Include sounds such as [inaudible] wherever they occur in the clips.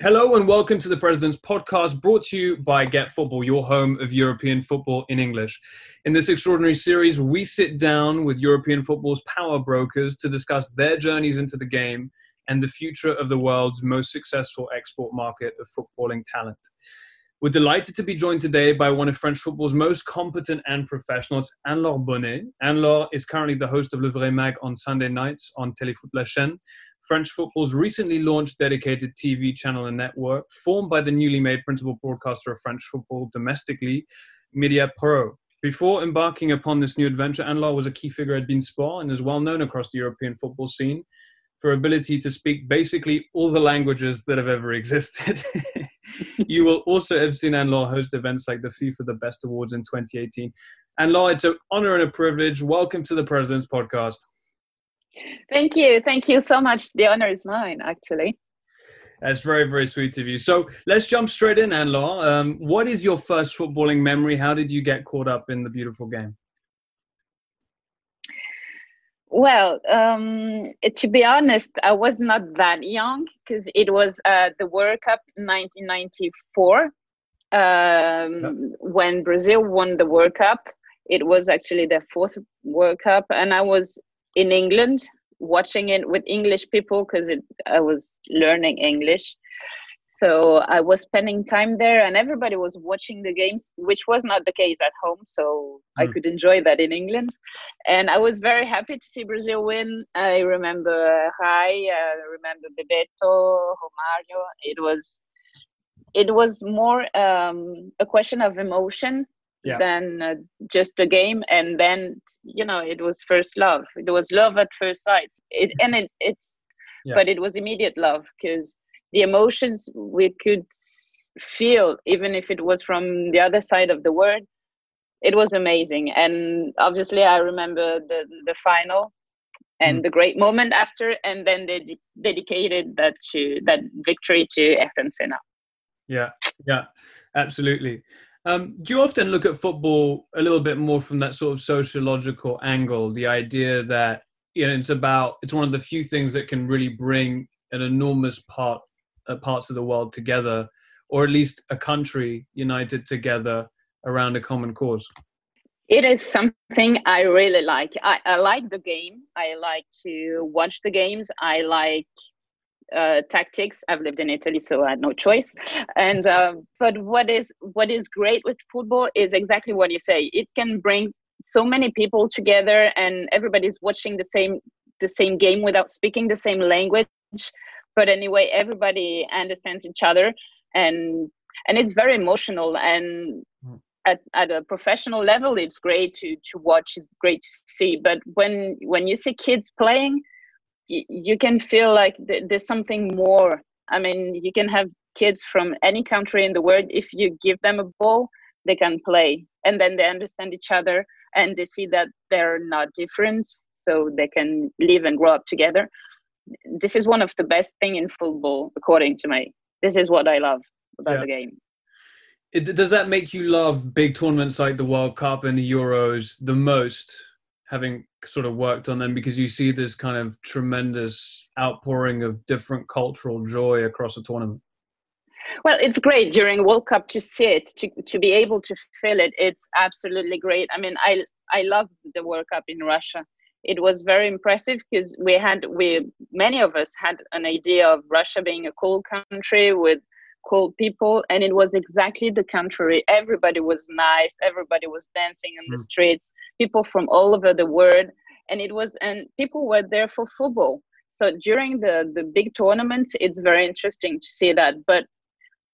Hello and welcome to the President's podcast brought to you by Get Football, your home of European football in English. In this extraordinary series, we sit down with European football's power brokers to discuss their journeys into the game and the future of the world's most successful export market of footballing talent. We're delighted to be joined today by one of French football's most competent and professionals, Anne-Laure Bonnet. Anne-Laure is currently the host of Le Vrai Mag on Sunday nights on Téléfoot La Chaîne French football's recently launched dedicated TV channel and network, formed by the newly made principal broadcaster of French football domestically, Mediapro. Before embarking upon this new adventure, Anne-Laure was a key figure at beIN and is well known across the European football scene for ability to speak basically all the languages that have ever existed. [laughs] you will also have seen Anne-Laure host events like the FIFA The Best Awards in 2018. Anne-Laure, it's an honor and a privilege. Welcome to the President's Podcast. Thank you. Thank you so much. The honor is mine, actually. That's very, very sweet of you. So let's jump straight in, Anne-Laure. Um, what is your first footballing memory? How did you get caught up in the beautiful game? Well, um, to be honest, I was not that young because it was uh, the World Cup 1994 um, yep. when Brazil won the World Cup. It was actually their fourth World Cup, and I was in England watching it with English people because I was learning English. So I was spending time there, and everybody was watching the games, which was not the case at home. So mm. I hmm. could enjoy that in England, and I was very happy to see Brazil win. I remember Rai, I remember Bebeto, Romario. It was, it was more um, a question of emotion yeah. than uh, just a game and then you know it was first love. It was love at first sight. It and it, it's yeah. but it was immediate love because the emotions we could feel even if it was from the other side of the world it was amazing. And obviously i remember the the final and mm. the great moment after and then they de- dedicated that to that victory to Ayrton Senna. Yeah. Yeah. Absolutely um, do you often look at football a little bit more from that sort of sociological angle? The idea that you know it's about it's one of the few things that can really bring an enormous part uh, parts of the world together, or at least a country united together around a common cause. It is something I really like. I, I like the game. I like to watch the games. I like uh, tactics. I've lived in Italy, so I had no choice. And uh, but what is what is great with football is exactly what you say. It can bring so many people together, and everybody's watching the same the same game without speaking the same language. But anyway, everybody understands each other, and and it's very emotional. And hmm. at, at a professional level, it's great to to watch. It's great to see. But when when you see kids playing you, can feel like th- there's something more. I mean, you can have kids from any country in the world. If you give them a ball, they can play, and then they understand each other, and they see that they're not different, so they can live and grow up together. This is one of the best thing in football, according to me. This is what I love about yeah. the game. It, does that make you love big tournaments like the World Cup and the Euros the most? Having sort of worked on them because you see this kind of tremendous outpouring of different cultural joy across a tournament. Well it's great during world cup to see it to, to be able to feel it. It's absolutely great. I mean i i loved the world cup in russia. It was very impressive because we had we many of us had an idea of russia being a cool country with cool people and it was exactly the contrary everybody was nice everybody was dancing in mm. the streets people from all over the world and it was and people were there for football. So during the the big tournaments it's very interesting to see that but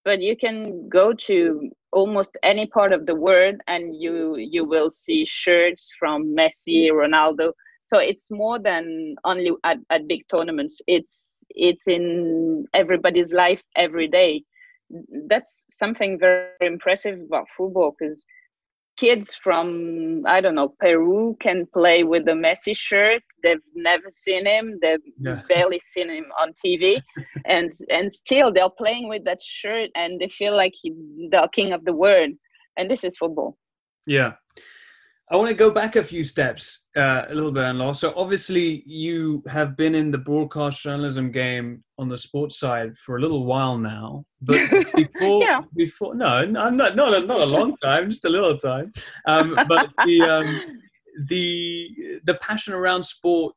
but you can go to almost any part of the world and you you will see shirts from messi ronaldo. So it's more than only at, at big tournaments. It's it's in everybody's life every day that's something very impressive about football because kids from I don't know Peru can play with the Messi shirt. They've never seen him. They've yeah. [laughs] barely seen him on TV, and and still they're playing with that shirt and they feel like he, the king of the world. And this is football. Yeah. I want to go back a few steps uh, a little bit, Anne-Laure. So obviously, you have been in the broadcast journalism game on the sports side for a little while now. But [laughs] before, yeah. before, no, I'm not, not a, not a long time, just a little time. Um, but [laughs] the um, the the passion around sport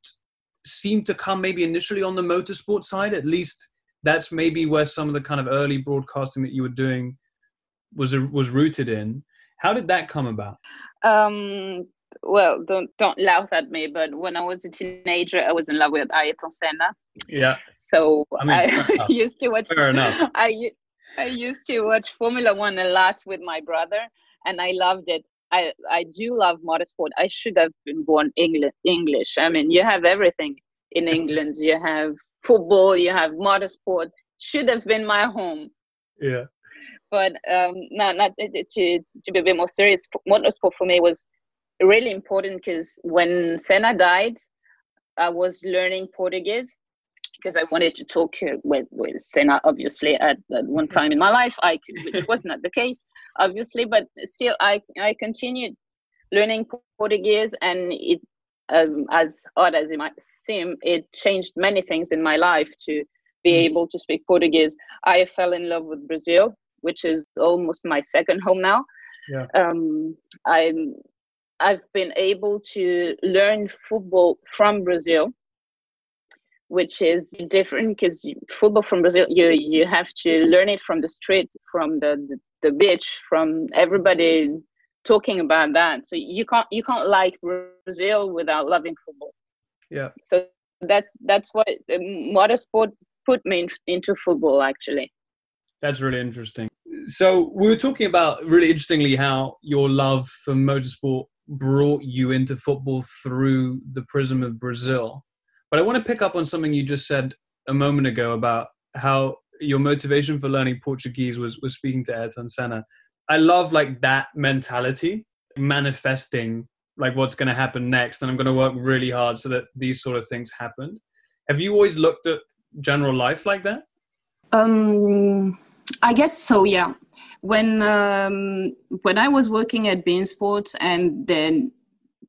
seemed to come maybe initially on the motorsport side. At least that's maybe where some of the kind of early broadcasting that you were doing was was rooted in. How did that come about? Um, well, don't don't laugh at me, but when I was a teenager, I was in love with Ayrton Senna. Yeah. So I, mean, I [laughs] used to watch. Fair enough. [laughs] I I used to watch Formula One a lot with my brother, and I loved it. I I do love motorsport. I should have been born English. English. I mean, you have everything in [laughs] England. You have football. You have motorsport. Should have been my home. Yeah but um, not not to to be a bit more serious. Motorsport for me was really important because when Senna died, I was learning Portuguese because I wanted to talk with with Senna. Obviously, at, at one time in my life, I could, which was not the case, obviously, but still, I I continued learning Portuguese, and it um, as odd as it might seem, it changed many things in my life to be mm. able to speak Portuguese. I fell in love with Brazil which is almost my second home now. Yeah. Um, I'm I've been able to learn football from Brazil, which is different because football from Brazil you you have to learn it from the street, from the, the, the beach, from everybody talking about that. So you can't you can't like Brazil without loving football. Yeah. So that's that's what motorsport put me in, into football actually. That's really interesting. So we were talking about really interestingly how your love for motorsport brought you into football through the prism of Brazil. But I want to pick up on something you just said a moment ago about how your motivation for learning Portuguese was was speaking to Ayrton Senna. I love like that mentality manifesting like what's going to happen next and I'm going to work really hard so that these sort of things happen. Have you always looked at general life like that? Um I guess so. Yeah. When um, when I was working at beIN Sports and then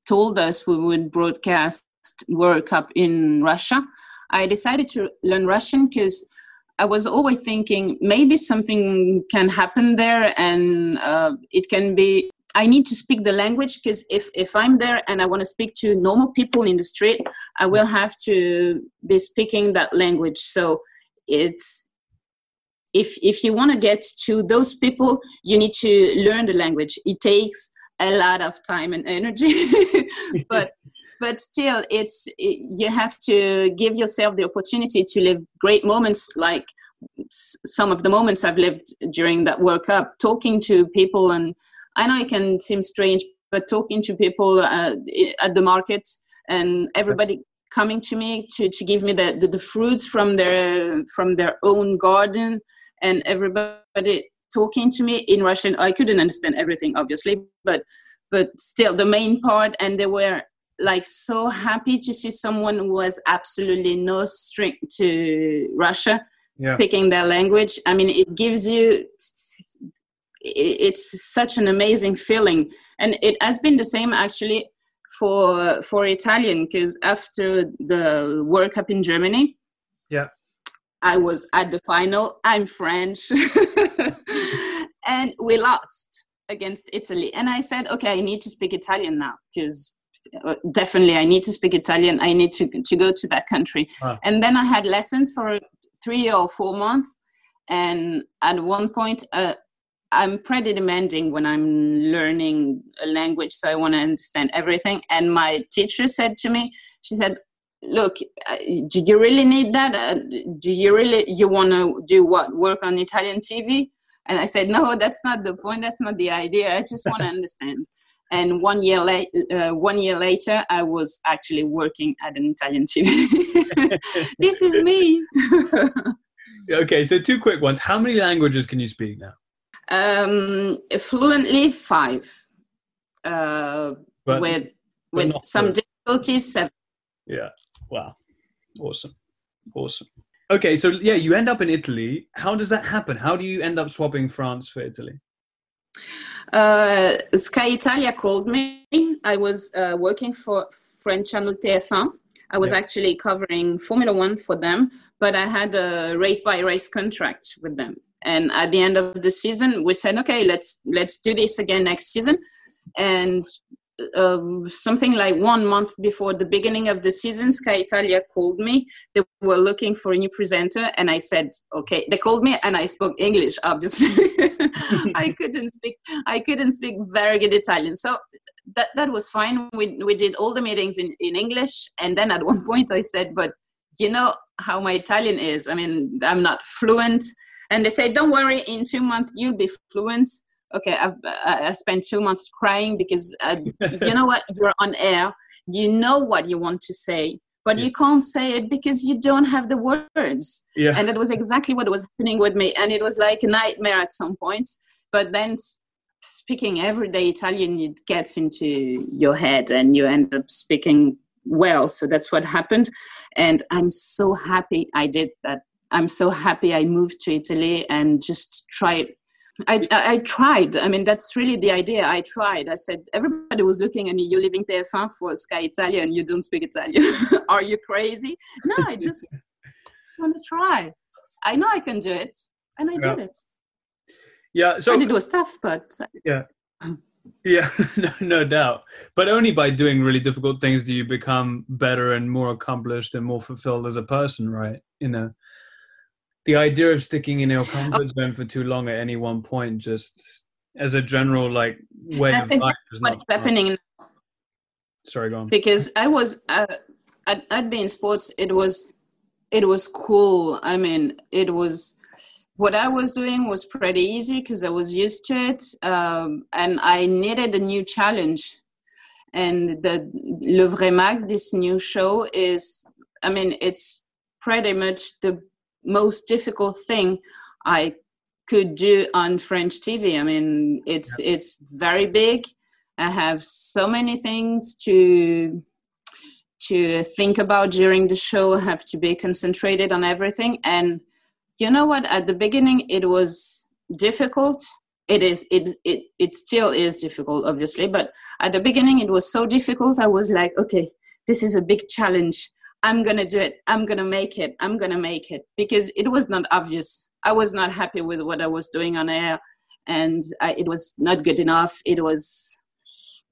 told us we would broadcast World Cup in Russia, I decided to learn Russian because I was always thinking maybe something can happen there and uh, it can be. I need to speak the language because if, if I'm there and I want to speak to normal people in the street, I will have to be speaking that language. So it's if if you want to get to those people you need to learn the language. It takes a lot of time and energy. [laughs] But but still it's it, you have to give yourself the opportunity to live great moments like some of the moments i've lived during that world cup talking to people. And i know it can seem strange but talking to people uh, at the market and everybody coming to me to, to give me the, the, the fruits from their from their own garden and everybody talking to me in Russian. I couldn't understand everything, obviously, but but still the main part, and they were like so happy to see someone who was absolutely no string to Russia yeah. speaking their language. I mean, it gives you it's such an amazing feeling and it has been the same actually for for italian because after the world cup in germany yeah I was at the final. I'm French. [laughs] and we lost against Italy. And I said, okay, I need to speak Italian now because uh, definitely I need to speak Italian. I need to, to go to that country. Wow. And then I had lessons for three or four months. And at one point, uh, I'm pretty demanding when I'm learning a language, so I want to understand everything. And my teacher said to me, she said, look uh, do you really need that? Uh, do you really you want to do what work on italian tv and i said [laughs] no that's not the point. That's not the idea. I just want to [laughs] understand. And one year late uh, one year later i was actually working at an italian tv [laughs] this is me. Okay so two quick ones. How many languages can you speak now? Um fluently five. Uh but, with with some difficulties seven. Yeah Wow. Awesome. Awesome. Okay, so yeah, you end up in Italy. How does that happen? How do you end up swapping France for Italy? Uh, Sky Italia called me. I was uh, working for French channel TF1. I was yeah. actually covering Formula One for them, but I had a race by race contract with them. And at the end of the season, we said, okay, let's let's do this again next season. And uh, something like one month before the beginning of the season, Sky Italia called me. They were looking for a new presenter, and I said, "Okay." They called me, and I spoke English. Obviously, [laughs] I [laughs] couldn't speak. I couldn't speak very good Italian, so that that was fine. We we did all the meetings in in English, and then at one [laughs] point I said, "But you know how my Italian is. I mean, I'm not fluent." And they said, "Don't worry. In two months, you'll be fluent." Okay I've, i spent two months crying because uh, [laughs] you know what? You're on air. You know what you want to say but yeah. you can't say it because you don't have the words. Yeah. and it was exactly what was happening with me. And it was like a nightmare at some points. But then speaking everyday italian it gets into your head and you end up speaking well. So that's what happened. And i'm so happy i did that. I'm so happy i moved to italy and just tried I, I tried. I mean, that's really the idea. I tried. I said, everybody was looking at me. You're leaving TF1 for Sky Italia and you don't speak Italian. [laughs] Are you crazy? No, I just [laughs] want to try. I know I can do it. And I yeah. did it. Yeah. So and it was tough, but. Yeah. [laughs] Yeah, no, no doubt. But only by doing really difficult things do you become better and more accomplished and more fulfilled as a person, right? You know the idea of sticking in your comfort zone for too long at any one point just as a general like way That's of life what's happening sorry go on. Because i was uh, at, at beIN Sports it was it was cool. I mean it was what i was doing was pretty easy because i was used to it um, and i needed a new challenge. And the le vrai mag this new show is i mean it's pretty much the most difficult thing I could do on French TV. I mean, it's yeah. it's very big. I have so many things to to think about during the show. I have to be concentrated on everything. And you know what? At the beginning, it was difficult. It is. It it it still is difficult, obviously. But at the beginning, it was so difficult. I was like, okay, this is a big challenge. I'm to do it. I'm to make it. I'm to make it because it was not obvious. I was not happy with what I was doing on air and I, it was not good enough. It was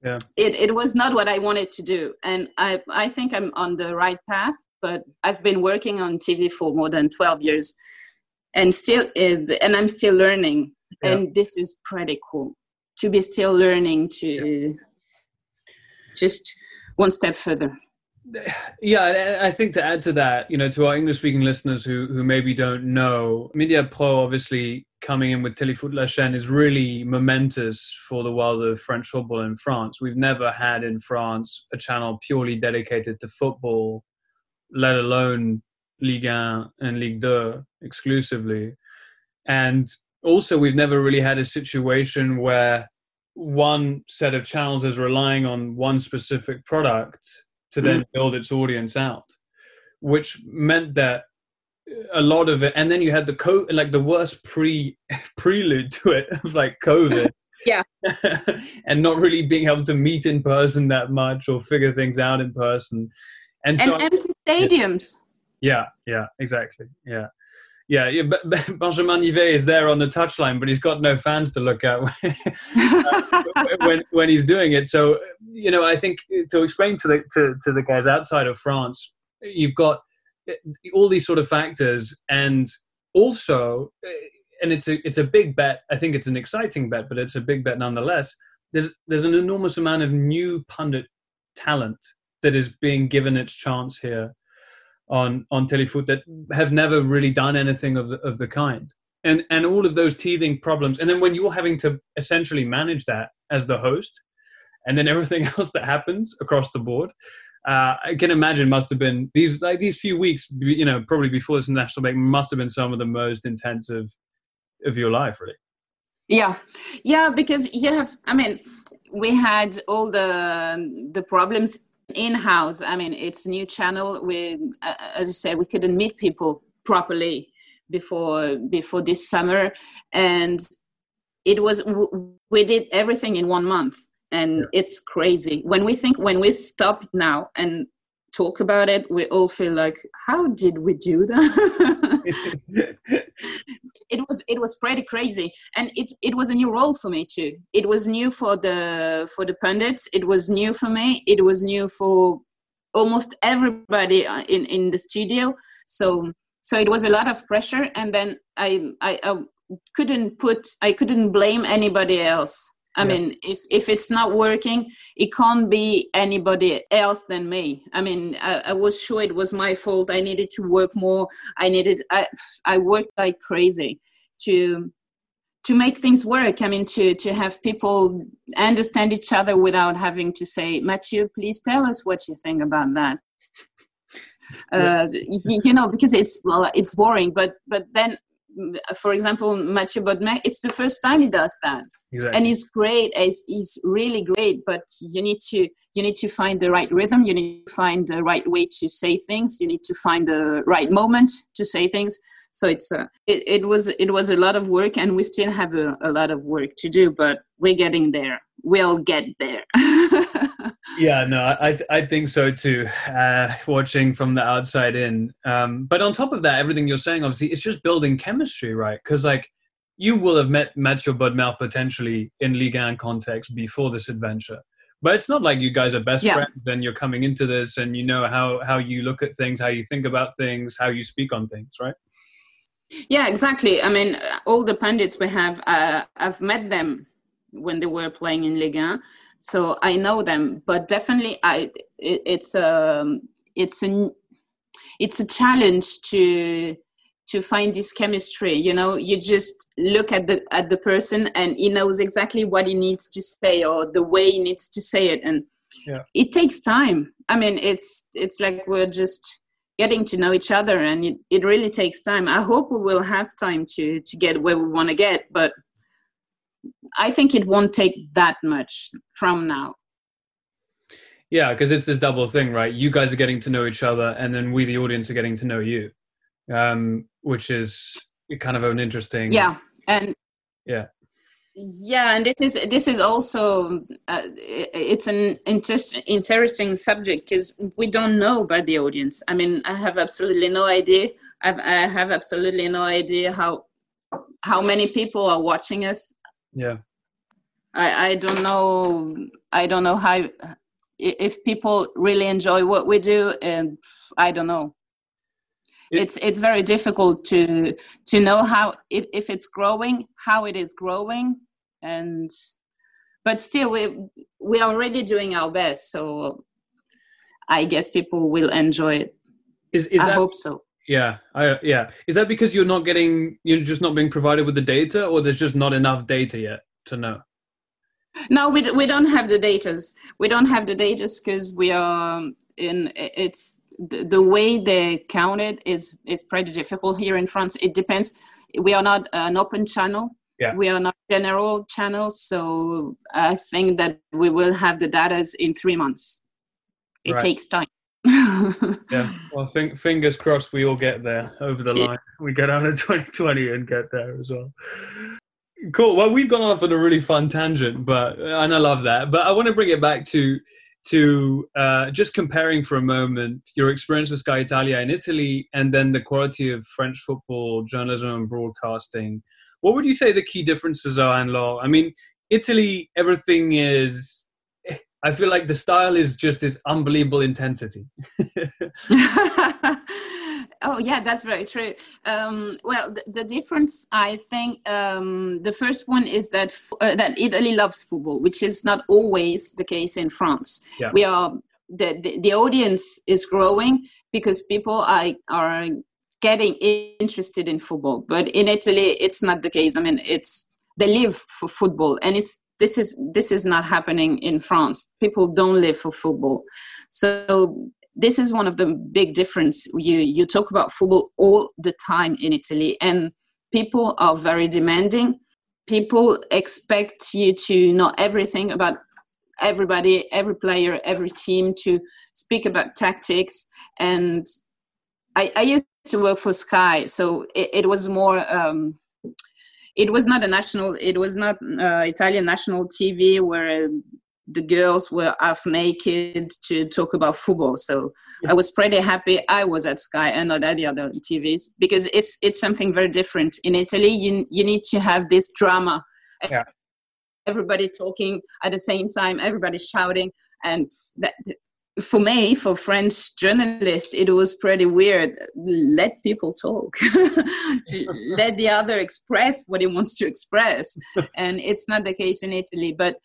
yeah. it, it was not what I wanted to do. And I, I think I'm on the right path, but I've been working on TV for more than 12 years and still, eh, and I'm still learning. Yeah. And this is pretty cool to be still learning to yeah. just one step further yeah i think to add to that you know to our english speaking listeners who who maybe don't know Mediapro pro obviously coming in with téléfoot la chaîne is really momentous for the world of french football in france. We've never had in france a channel purely dedicated to football let alone ligue 1 and ligue 2 exclusively. And also we've never really had a situation where one set of channels is relying on one specific product to then mm. build its audience out, which meant that a lot of it, and then you had the co like the worst pre [laughs] prelude to it of like COVID. [laughs] yeah, [laughs] and not really being able to meet in person that much or figure things out in person, and, so, and empty stadiums. Yeah, yeah, exactly. Yeah yeah, yeah Benjamin Nivet is there on the touchline, but he's got no fans to look at [laughs] when when he's doing it. So you know, I think to explain to the to, to the guys outside of France, you've got eh, all these sort of factors, and also, eh, and it's a it's a big bet. I think it's an exciting bet, but it's a big bet nonetheless. There's there's an enormous amount of new pundit talent that is being given its chance here on on Telefoot that have never really done anything of the, of the kind. And and all of those teething problems, and then when you're having to essentially manage that as the host, and then everything [laughs] else that happens across the board, uh, I can imagine must have been these like these few weeks, you know, probably before this national break, must have been some of the most intensive of your life, really. Yeah, yeah, because you have, I mean, we had all the the problems in-house. I mean it's a new channel we uh, as you said we couldn't meet people properly before before this summer. And it was we did everything in one month. And yeah. it's crazy. When we think when we stop now and talk about it we all feel like how did we do that [laughs] [laughs] it was it was pretty crazy. And it it was a new role for me too. It was new for the for the pundits. It was new for me. It was new for almost everybody uh, in in the studio. So so it was a lot of pressure. And then i i, I couldn't put i couldn't blame anybody else I yeah. mean, if if it's not working, it can't be anybody else than me. I mean, I, I, was sure it was my fault. I needed to work more. I needed. I I worked like crazy to to make things work. I mean, to to have people understand each other without having to say, Mathieu, please tell us what you think about that. [laughs] Uh, you know, because it's well, it's boring. But but then for example, Mathieu Bodmer, it's the first time he does that. Exactly. And he's great. He's, he's really great, but you need to you need to find the right rhythm. You need to find the right way to say things. You need to find the right moment to say things. So it's uh, it, it was it was a lot of work, and we still have a, a lot of work to do, but we're getting there. We'll get there. [laughs] yeah, no, I I think so too. Uh, watching from the outside in, um, but on top of that, everything you're saying, obviously, it's just building chemistry, right? Because like you will have met met your bud Bodmer potentially in Ligue 1 context before this adventure. But it's not like you guys are best yeah. friends and you're coming into this and you know how, how you look at things, how you think about things, how you speak on things, right? Yeah, exactly. I mean, all the pundits we have, uh, I've met them when they were playing in Ligue 1 so I know them. But definitely, I it, it's a um, it's a it's a challenge to to find this chemistry you know you just look at the at the person and he knows exactly what he needs to say or the way he needs to say it and yeah. it takes time i mean it's it's like we're just getting to know each other and it, it really takes time i hope we will have time to to get where we want to get but I think it won't take that much from now. Yeah, because it's this double thing, right? You guys are getting to know each other, and then we, the audience, are getting to know you, um, which is kind of an interesting. Yeah, and yeah, yeah, and this is this is also uh, it's an inter- interesting subject because we don't know about the audience. I mean, I have absolutely no idea. I've, I have absolutely no idea how how many people are watching us yeah. I i don't know i don't know how if people really enjoy what we do and i don't know. It, it's it's very difficult to to know how if, if it's growing how it is growing and but still we we are already doing our best so i guess people will enjoy it. Is, is i that, hope so yeah, I, yeah. Is that because you're not getting, you're just not being provided with the data, or there's just not enough data yet to know? No, we we don't have the data. We don't have the data because we are in. It's the, the way they count it is is pretty difficult here in France. It depends. We are not an open channel. Yeah. We are not general channel, so I think that we will have the data in three months. It right. takes time yeah. [laughs] Well, think, fingers crossed we all get there over the line. We get out of 2020 [laughs] and get there as well. Cool. Well, we've gone off on a really fun tangent, but and I love that. But I want to bring it back to to uh, just comparing for a moment your experience with Sky Italia in Italy and then the quality of French football journalism and broadcasting. What would you say the key differences are, Anne Laure? I mean, Italy, everything is I feel like the style is just this unbelievable intensity. [laughs] oh yeah, that's very true. Um, well, the, the, difference, I think, um, the first one is that uh, that Italy loves football, which is not always the case in France. Yeah. We are the, the, the audience is growing because people are are getting interested in football, but in Italy, it's not the case. I mean, it's they live for football, and it's this is this is not happening in France. People don't live for football, so this is one of the big difference. You you talk about football all the time in Italy, and people are very demanding. People expect you to know everything about everybody, every player, every team, to speak about tactics. And I, I used to work for Sky, so it, it was more. Um, it was not a national it was not uh, italian national tv where the girls were half naked to talk about football so yeah. i was pretty happy i was at sky and not at the other tvs because it's it's something very different in italy you you need to have this drama yeah. everybody talking at the same time everybody shouting and that for me, for French journalists, it was pretty weird. Let people talk, [laughs] let the other express what he wants to express, [laughs] and it's not the case in Italy. But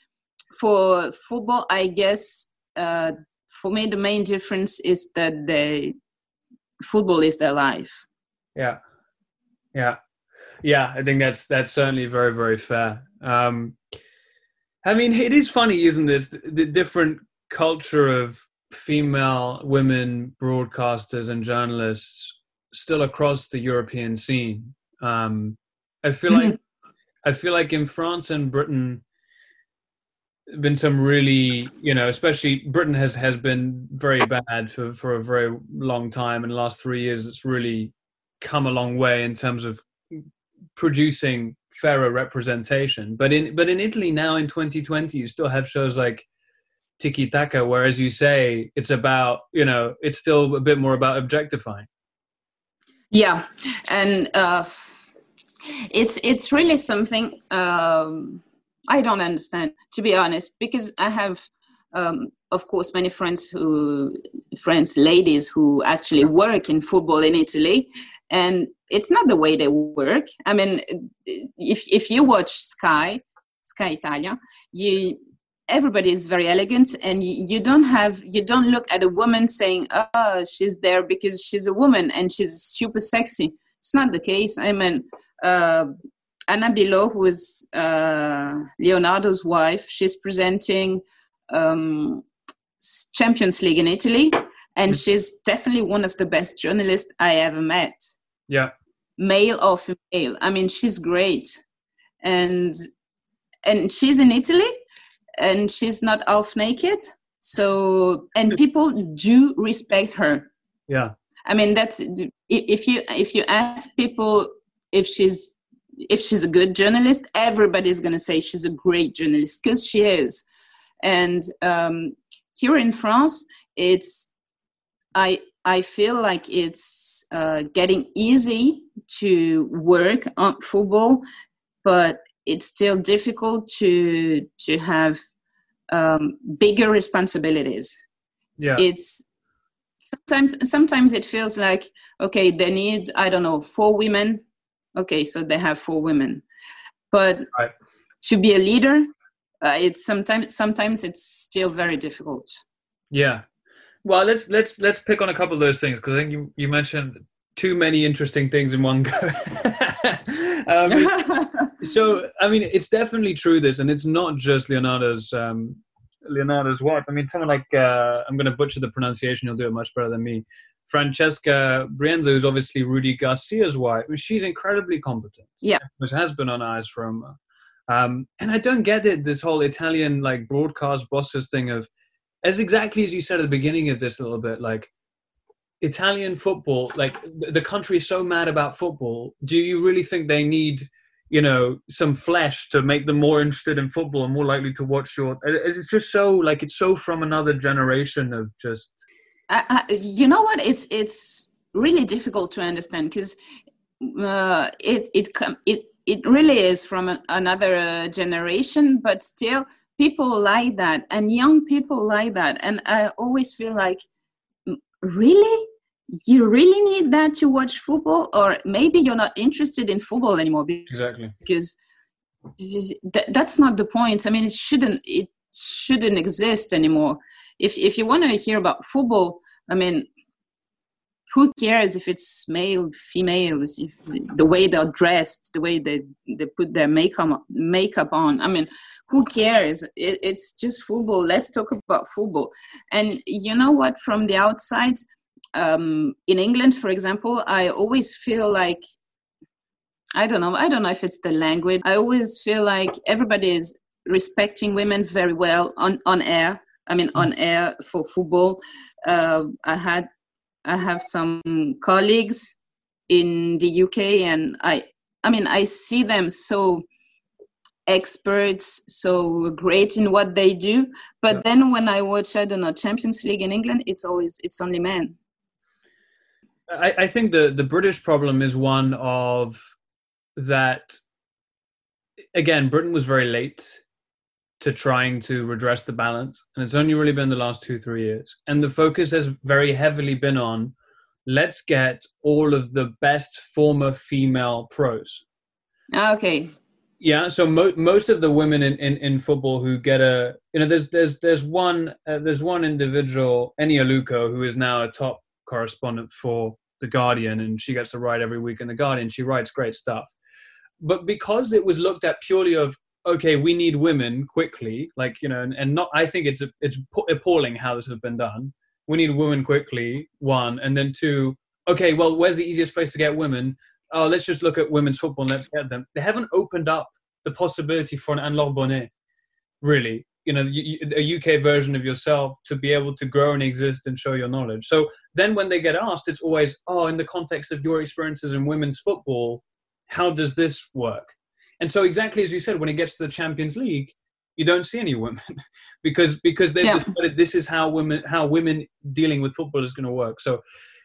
for football, I guess uh, for me the main difference is that the football is their life. Yeah, yeah, yeah. I think that's that's certainly very very fair. Um, I mean, it is funny, isn't this? The, the different culture of female women broadcasters and journalists still across the European scene. Um, I feel like I feel like in France and Britain been some really you know especially britain has has been very bad for for a very long time. In the last three years it's really come a long way in terms of producing fairer representation. But in but in italy now in 2020 you still have shows like tiki taka where as you say it's about you know it's still a bit more about objectifying. Yeah and uh it's it's really something um i don't understand to be honest because i have um of course many friends who friends ladies who actually work in football in italy and it's not the way they work. I mean if if you watch sky sky italia you everybody is very elegant and you, don't have you don't look at a woman saying oh she's there because she's a woman and she's super sexy. It's not the case. I mean uh, anna billò who is uh, leonardo's wife she's presenting um, champions league in italy and mm. she's definitely one of the best journalists i ever met. Yeah. Male or female. I mean she's great. And and she's in italy and she's not half naked. So and people do respect her. Yeah. I mean that's if you if you ask people if she's if she's a good journalist everybody's going to say she's a great journalist because she is. And um, here in france it's i i feel like it's uh, getting easy to work on football but it's still difficult to to have um, bigger responsibilities. Yeah, it's sometimes sometimes it feels like okay they need I don't know four women. Okay, so they have four women, but right. to be a leader, uh, it's sometimes sometimes it's still very difficult. Yeah, well let's let's let's pick on a couple of those things because I think you you mentioned too many interesting things in one go. [laughs] um, [laughs] so, I mean, it's definitely true. This, and it's not just Leonardo's um, Leonardo's wife. I mean, someone like uh, I'm going to butcher the pronunciation. You'll do it much better than me. Francesca Brienza, who's obviously Rudi Garcia's wife. She's incredibly competent. Yeah, which has been on eyes from. Um, and I don't get it. This whole Italian like broadcast bosses thing of, as exactly as you said at the beginning of this a little bit, like Italian football, like the country is so mad about football. Do you really think they need, you know, some flesh to make them more interested in football and more likely to watch your? It's just so like it's so from another generation of just. you know what? It's it's really difficult to understand because uh, it it it it really is from an, another uh, generation, but still people like that and young people like that, and I always feel like really you really need that to watch football or maybe you're not interested in football anymore exactly. because that's not the point. I mean it shouldn't it shouldn't exist anymore. If if you want to hear about football i mean who cares if it's male females if the way they're dressed the way they they put their makeup makeup on. I mean who cares? It, it's just football. Let's talk about football. And you know what? From the outside um, in England, for example, I always feel like I don't know. I don't know if it's the language. I always feel like everybody is respecting women very well on on air. I mean, on air for football. Uh, I had I have some colleagues in the UK, and I I mean, I see them so experts, so great in what they do. But yeah. then when I watch, I don't know, Champions League in England, it's always it's only men. I, I think the the British problem is one of that. Again, Britain was very late to trying to redress the balance, and it's only really been the last two three years. And the focus has very heavily been on let's get all of the best former female pros. Okay. Yeah, so mo- most of the women in, in, in football who get a you know there's there's there's one uh, there's one individual Eni Aluko who is now a top correspondent for the Guardian and she gets to write every week in the Guardian. She writes great stuff, but because it was looked at purely of okay, we need women quickly, like you know, and, and not I think it's it's appalling how this has been done we need women quickly, one, and then two, okay, well, where's the easiest place to get women? Oh, let's just look at women's football and let's get them. They haven't opened up the possibility for an Anne-Laure Bonnet, really. You know, a UK version of yourself to be able to grow and exist and show your knowledge. So then when they get asked, it's always, oh, in the context of your experiences in women's football, how does this work? And so exactly as you said, when it gets to the Champions League, you don't see any women [laughs] because because they've yeah. decided this is how women how women dealing with football is going to work. So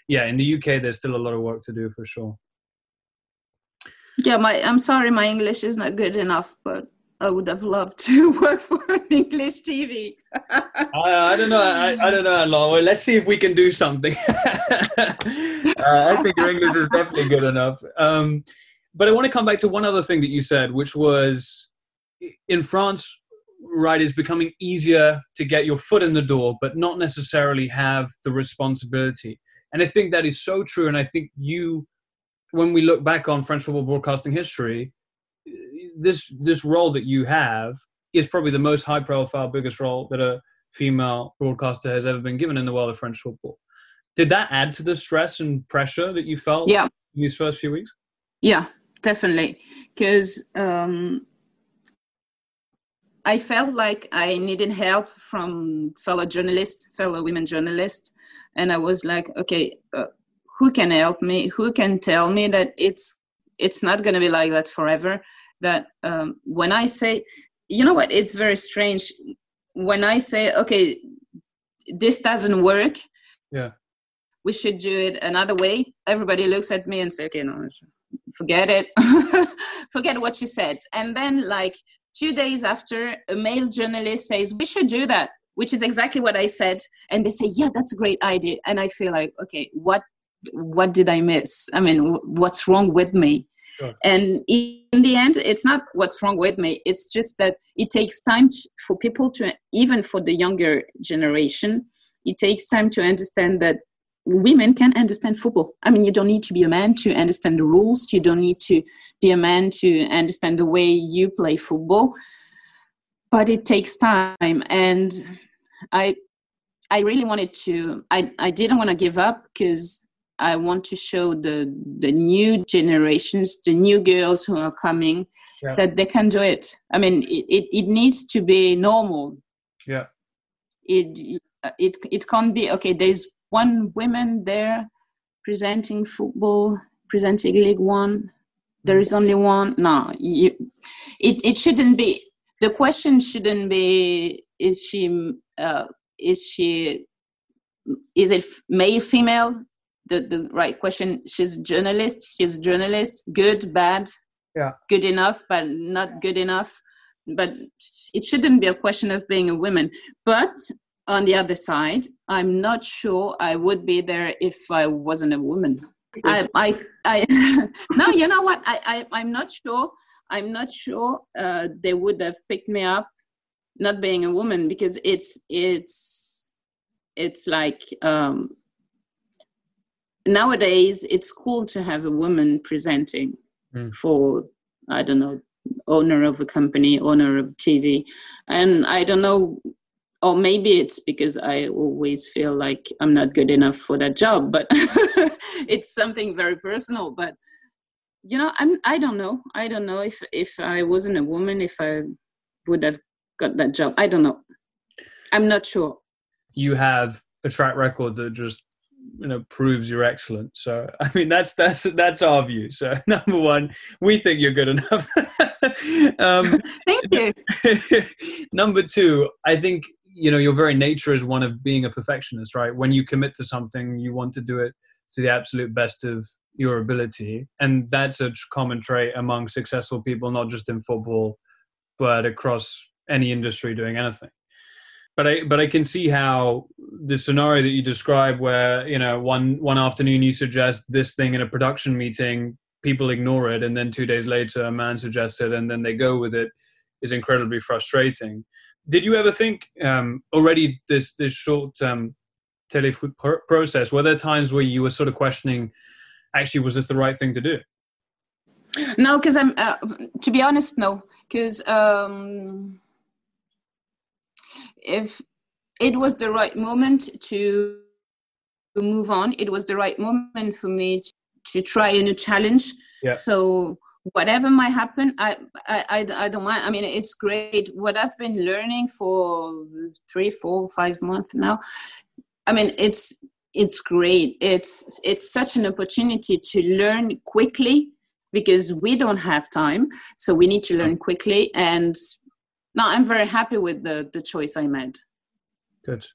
yeah, in the UK there's still a lot of work to do for sure. Yeah, my I'm sorry, my English is not good enough, but I would have loved to [laughs] work for an English TV. I, I, don't know. I, I don't know, Well, let's see if we can do something. [laughs] uh, I think your English is definitely good enough. Um, but I want to come back to one other thing that you said, which was in France, right is becoming easier to get your foot in the door but not necessarily have the responsibility and i think that is so true and i think you when we look back on french football broadcasting history this this role that you have is probably the most high profile biggest role that a female broadcaster has ever been given in the world of french football did that add to the stress and pressure that you felt yeah. in these first few weeks yeah definitely because um I felt like I needed help from fellow journalists, fellow women journalists, and I was like, okay, uh, who can help me? Who can tell me that it's it's not going to be like that forever? That um, when I say, you know what, it's very strange. When I say, okay, this doesn't work. Yeah. We should do it another way. Everybody looks at me and say, okay, no, forget it. [laughs] forget what you said. And then like two days after a male journalist says we should do that which is exactly what i said and they say yeah that's a great idea and i feel like okay what what did i miss i mean what's wrong with me sure. and in the end it's not what's wrong with me it's just that it takes time for people to even for the younger generation it takes time to understand that women can understand football. I mean, you don't need to be a man to understand the rules. You don't need to be a man to understand the way you play football. But it takes time, and I, I really wanted to. I I didn't want to give up because I want to show the the new generations, the new girls who are coming, yeah. that they can do it. I mean, it, it, it needs to be normal. Yeah. It it it can't be okay. There's one woman there presenting football, presenting League One. There is only one. No, you, it it shouldn't be. The question shouldn't be: Is she? Uh, is she? Is it male, female? The the right question. She's a journalist. He's a journalist. Good, bad. Yeah. Good enough, but not good enough. But it shouldn't be a question of being a woman. But on the other side, I'm not sure I would be there if I wasn't a woman. I, I, I [laughs] no, you know what? I, I, I'm not sure. I'm not sure uh, they would have picked me up, not being a woman, because it's it's it's like um, nowadays it's cool to have a woman presenting mm. for I don't know owner of a company, owner of TV, and I don't know or maybe it's because I always feel like I'm not good enough for that job, but [laughs] it's something very personal. But you know, I'm I don't know. I don't know if if I wasn't a woman, if I would have got that job. I don't know. I'm not sure. You have a track record that just you know proves you're excellent. So [laughs] I mean that's that's that's our view. So [laughs] number one, we think you're good enough. [laughs] um, Thank you. number two, I think you know your very nature is one of being a perfectionist, right? When you commit to something, you want to do it to the absolute best of your ability, and that's a common trait among successful people, not just in football, but across any industry doing anything but I but I can see how the scenario that you describe, where you know one one afternoon you suggest this thing in a production meeting, people ignore it, and then two days later a man suggests it, and then they go with it, is incredibly frustrating. Did you ever think um, already this this short um, telefoot process? Were there times where you were sort of questioning, actually, was this the right thing to do? No, because I'm. Uh, to be honest, no, because. Um if it was the right moment to move on, it was the right moment for me to, to try a new challenge. Yeah. So whatever might happen, I, I, I, I don't mind. I mean, it's great. What I've been learning for three, four, five months now, I mean, it's it's great. It's it's such an opportunity to learn quickly because we don't have time, so we need to learn mm-hmm. quickly and no, I'm very happy with the the choice I made. Good.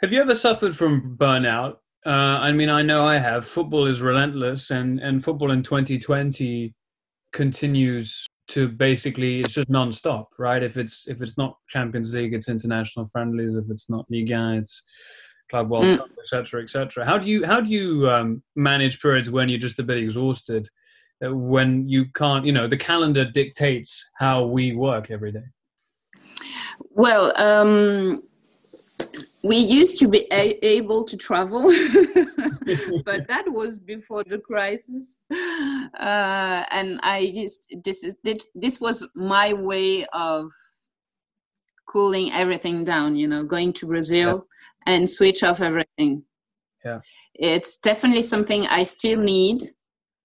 Have you ever suffered from burnout? Uh, I mean, I know I have. Football is relentless, and and football in 2020 continues to basically it's just non-stop, right? If it's if it's not Champions League, it's international friendlies. If it's not Liga, it's Club World mm. Cup, etc., etc. How do you how do you um, manage periods when you're just a bit exhausted? When you can't you know the calendar dictates how we work every day. Well um we used to be a- able to travel [laughs] but [laughs] that was before the crisis. Uh, and i used this is this was my way of cooling everything down you know going to brazil yeah. and switch off everything. Yeah. It's definitely something i still need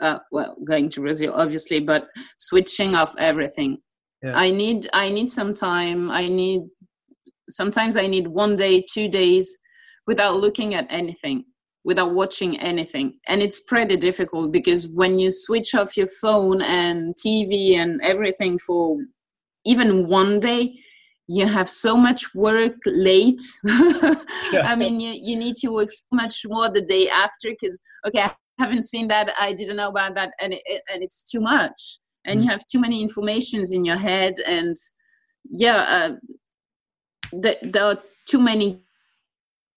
uh, well going to brazil obviously but switching off everything yeah. i need i need some time i need sometimes i need one day two days without looking at anything without watching anything and it's pretty difficult because when you switch off your phone and tv and everything for even one day you have so much work late [laughs] yeah. i mean you, you need to work so much more the day after because okay haven't seen that i didn't know about that and it, and it's too much. And mm. you have too many informations in your head and yeah uh, the, there are too many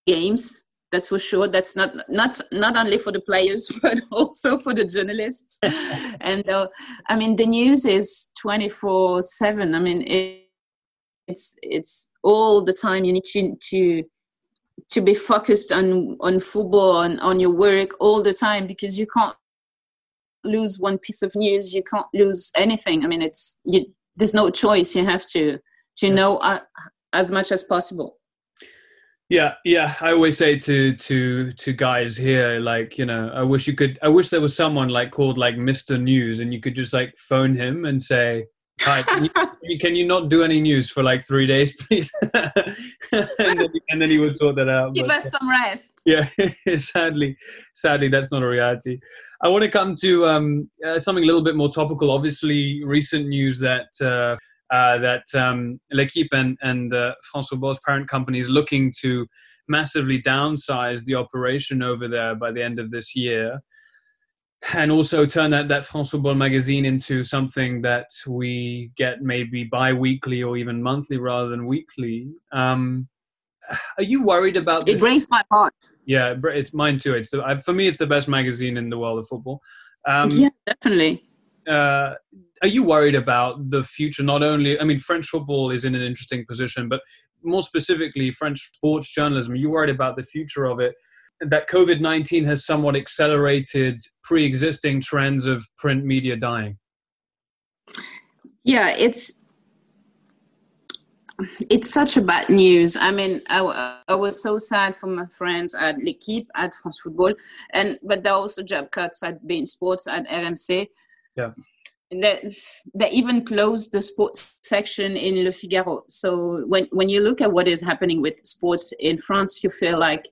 games that's for sure. That's not not not only for the players [laughs] but also for the journalists. [laughs] And uh, i mean the news is 24 7 i mean it, it's it's all the time you need to to to be focused on on football on on your work all the time because you can't lose one piece of news. You can't lose anything. I mean it's you, there's no choice. You have to to know uh, as much as possible. Yeah yeah. I always say to to to guys here like you know i wish you could i wish there was someone like called like mr news and you could just like phone him and say Hi, can you, can you, not do any news for like three days, please? [laughs] and, then, and, then, he would sort that out. Give but, us some rest. Yeah, [laughs] sadly, sadly, that's not a reality. I want to come to um, uh, something a little bit more topical. Obviously, recent news that uh, uh, that um, L'Equipe and, and uh, France Football's parent company is looking to massively downsize the operation over there by the end of this year and also turn that, that France Football magazine into something that we get maybe bi-weekly or even monthly rather than weekly. Um, are you worried about it breaks my heart. Yeah it's mine too. It's the, for me it's the best magazine in the world of football. Um, yeah definitely. uh, are you worried about the future? Not only i mean french football is in an interesting position but more specifically french sports journalism. Are you worried about the future of it that COVID 19 has somewhat accelerated pre existing trends of print media dying? Yeah, it's it's such a bad news. I mean, I, I was so sad for my friends at L'Equipe, at France Football, and but there are also job cuts at beIN Sports, at RMC. Yeah. And they, they even closed the sports section in Le Figaro. So when, when you look at what is happening with sports in France, you feel like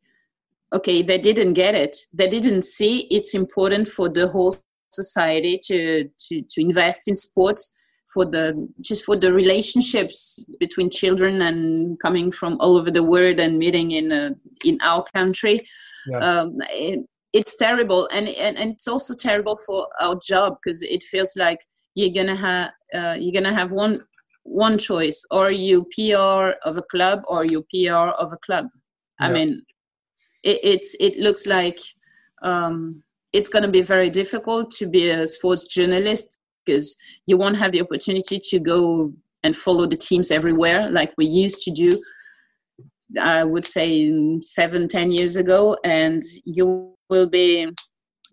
okay they didn't get it they didn't see it's important for the whole society to to to invest in sports for the just for the relationships between children and coming from all over the world and meeting in uh, in our country yeah. um, it, it's terrible and, and and it's also terrible for our job because it feels like you're gonna have uh, you're gonna have one one choice or you pr of a club or you pr of a club yeah. i mean it, it's it looks like um, it's going to be very difficult to be a sports journalist because you won't have the opportunity to go and follow the teams everywhere like we used to do i would say seven ten years ago. And you will be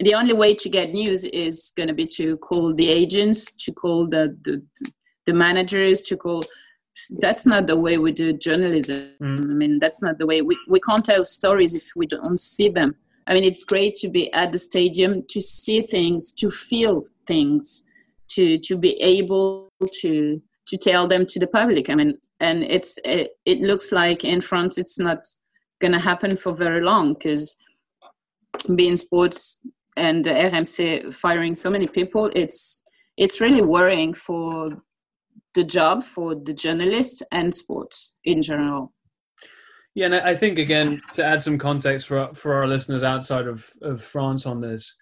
the only way to get news is going to be to call the agents to call the the, the managers to call that's not the way we do journalism. Mm. i mean that's not the way we, we can't tell stories if we don't see them. I mean it's great to be at the stadium to see things to feel things to to be able to to tell them to the public. I mean and it's it, it looks like in france it's not going to happen for very long because beIN Sports and the rmc firing so many people it's it's really worrying for the job for the journalists and sports in general. Yeah, and I think again to add some context for for our listeners outside of of France on this,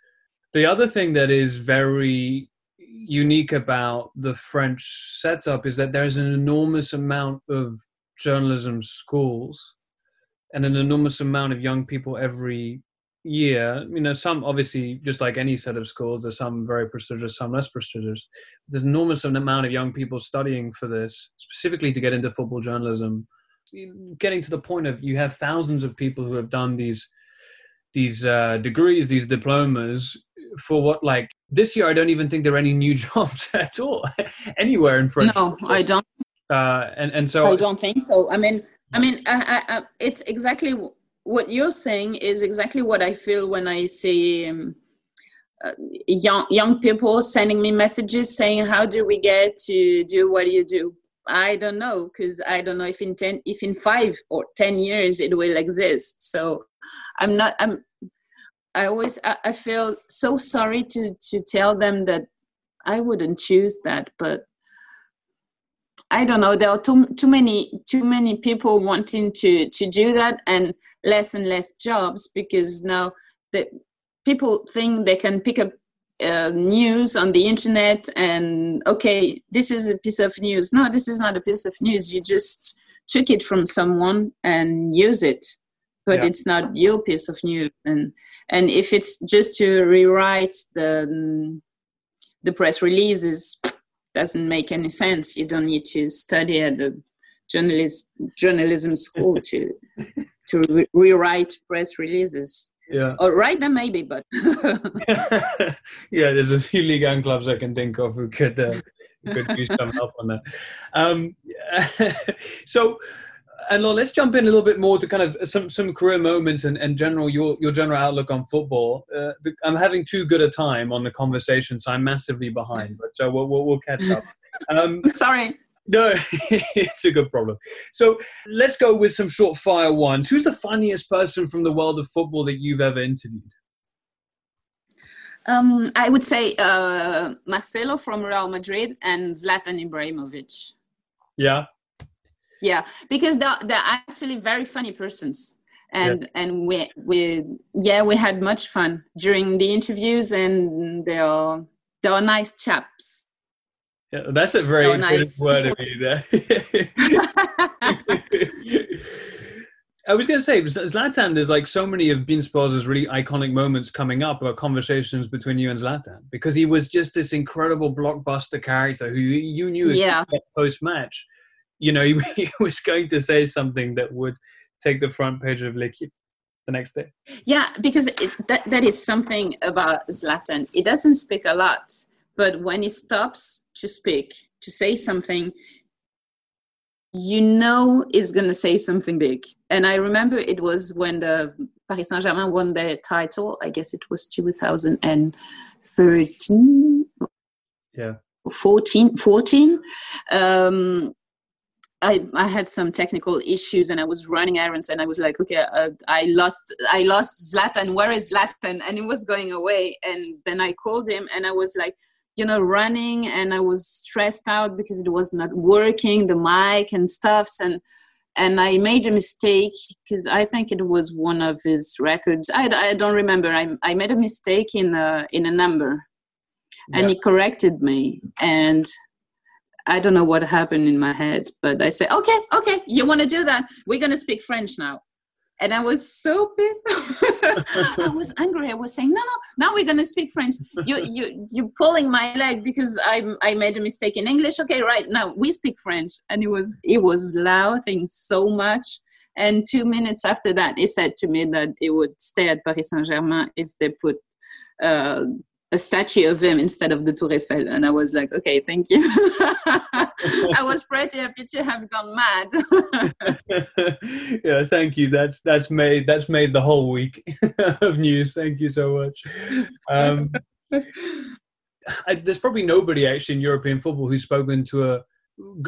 the other thing that is very unique about the French setup is that there's an enormous amount of journalism schools and an enormous amount of young people every year you know some obviously just like any set of schools there's some very prestigious some less prestigious. There's an enormous amount of young people studying for this specifically to get into football journalism. Getting to the point of you have thousands of people who have done these these uh, degrees these diplomas for what like this year i don't even think there are any new [laughs] jobs at all [laughs] anywhere in france no i don't. Uh, and and so i don't think so. I mean i mean I, I, I, it's exactly what you're saying is exactly what I feel when I see um, uh, young young people sending me messages saying, "How do we get to do what you do?" I don't know because I don't know if in ten, if in five or ten years it will exist. So I'm not. I'm. I always I, I feel so sorry to to tell them that I wouldn't choose that, but I don't know. There are too too many too many people wanting to to do that, and less and less jobs because now the people think they can pick up uh, news on the internet and okay this is a piece of news. No this is not a piece of news. You just took it from someone and use it. But yeah. it's not your piece of news. And and if it's just to rewrite the the press releases doesn't make any sense. You don't need to study at the journalist journalism school to to re- rewrite press releases. Yeah. Or write them maybe, but. [laughs] yeah, there's a few league and clubs I can think of who could, uh, could use some help on that. Um, [laughs] so, and let's jump in a little bit more to kind of some some career moments and, and general your your general outlook on football. Uh, the, I'm having too good a time on the conversation, so I'm massively behind. But so we'll, we'll, we'll catch up. [laughs] Um, I'm sorry. No, [laughs] it's a good problem. So let's go with some short fire ones. Who's the funniest person from the world of football that you've ever interviewed? Um, I would say uh, Marcelo from Real Madrid and Zlatan Ibrahimovic. Yeah. Yeah, because they're, they're actually very funny persons. And yeah. and we we yeah we had much fun during the interviews and they are they are nice chaps. Yeah, that's a very oh, nice. word of you there. [laughs] I was going to say, Zlatan, there's like so many of beIN Sports' really iconic moments coming up about conversations between you and Zlatan because he was just this incredible blockbuster character who you knew yeah. post match. You know, he, [laughs] he, was going to say something that would take the front page of L'Equipe the next day. Yeah, because it, that, that is something about Zlatan. He doesn't speak a lot but when he stops to speak to say something you know he's going to say something big and i remember it was when the paris saint-germain won their title i guess it was 2013 yeah 14 14 um, I, I had some technical issues and I was running errands and I was like, okay, uh, I lost I lost Zlatan. Where is Zlatan? And it was going away. And then I called him and I was like, you know, running and I was stressed out because it was not working, the mic and stuffs and and I made a mistake because I think it was one of his records. I, I don't remember. I, I made a mistake in a in a number, and yeah. he corrected me. And I don't know what happened in my head, but I said, "Okay, okay, you want to do that? We're gonna speak French now." And I was so pissed. [laughs] I was angry. I was saying, "No, no, now we're gonna speak French. You, you, you're pulling my leg because I, I made a mistake in English. Okay, right now we speak French." And it was, it was laughing so much. And two minutes after that, he said to me that he would stay at Paris Saint Germain if they put uh, a statue of him instead of the Tour Eiffel. And I was like, okay, thank you. [laughs] I was pretty happy to have gone mad. [laughs] yeah, thank you. That's that's made that's made the whole week [laughs] of news. Thank you so much. Um, I, there's probably nobody actually in European football who's spoken to a,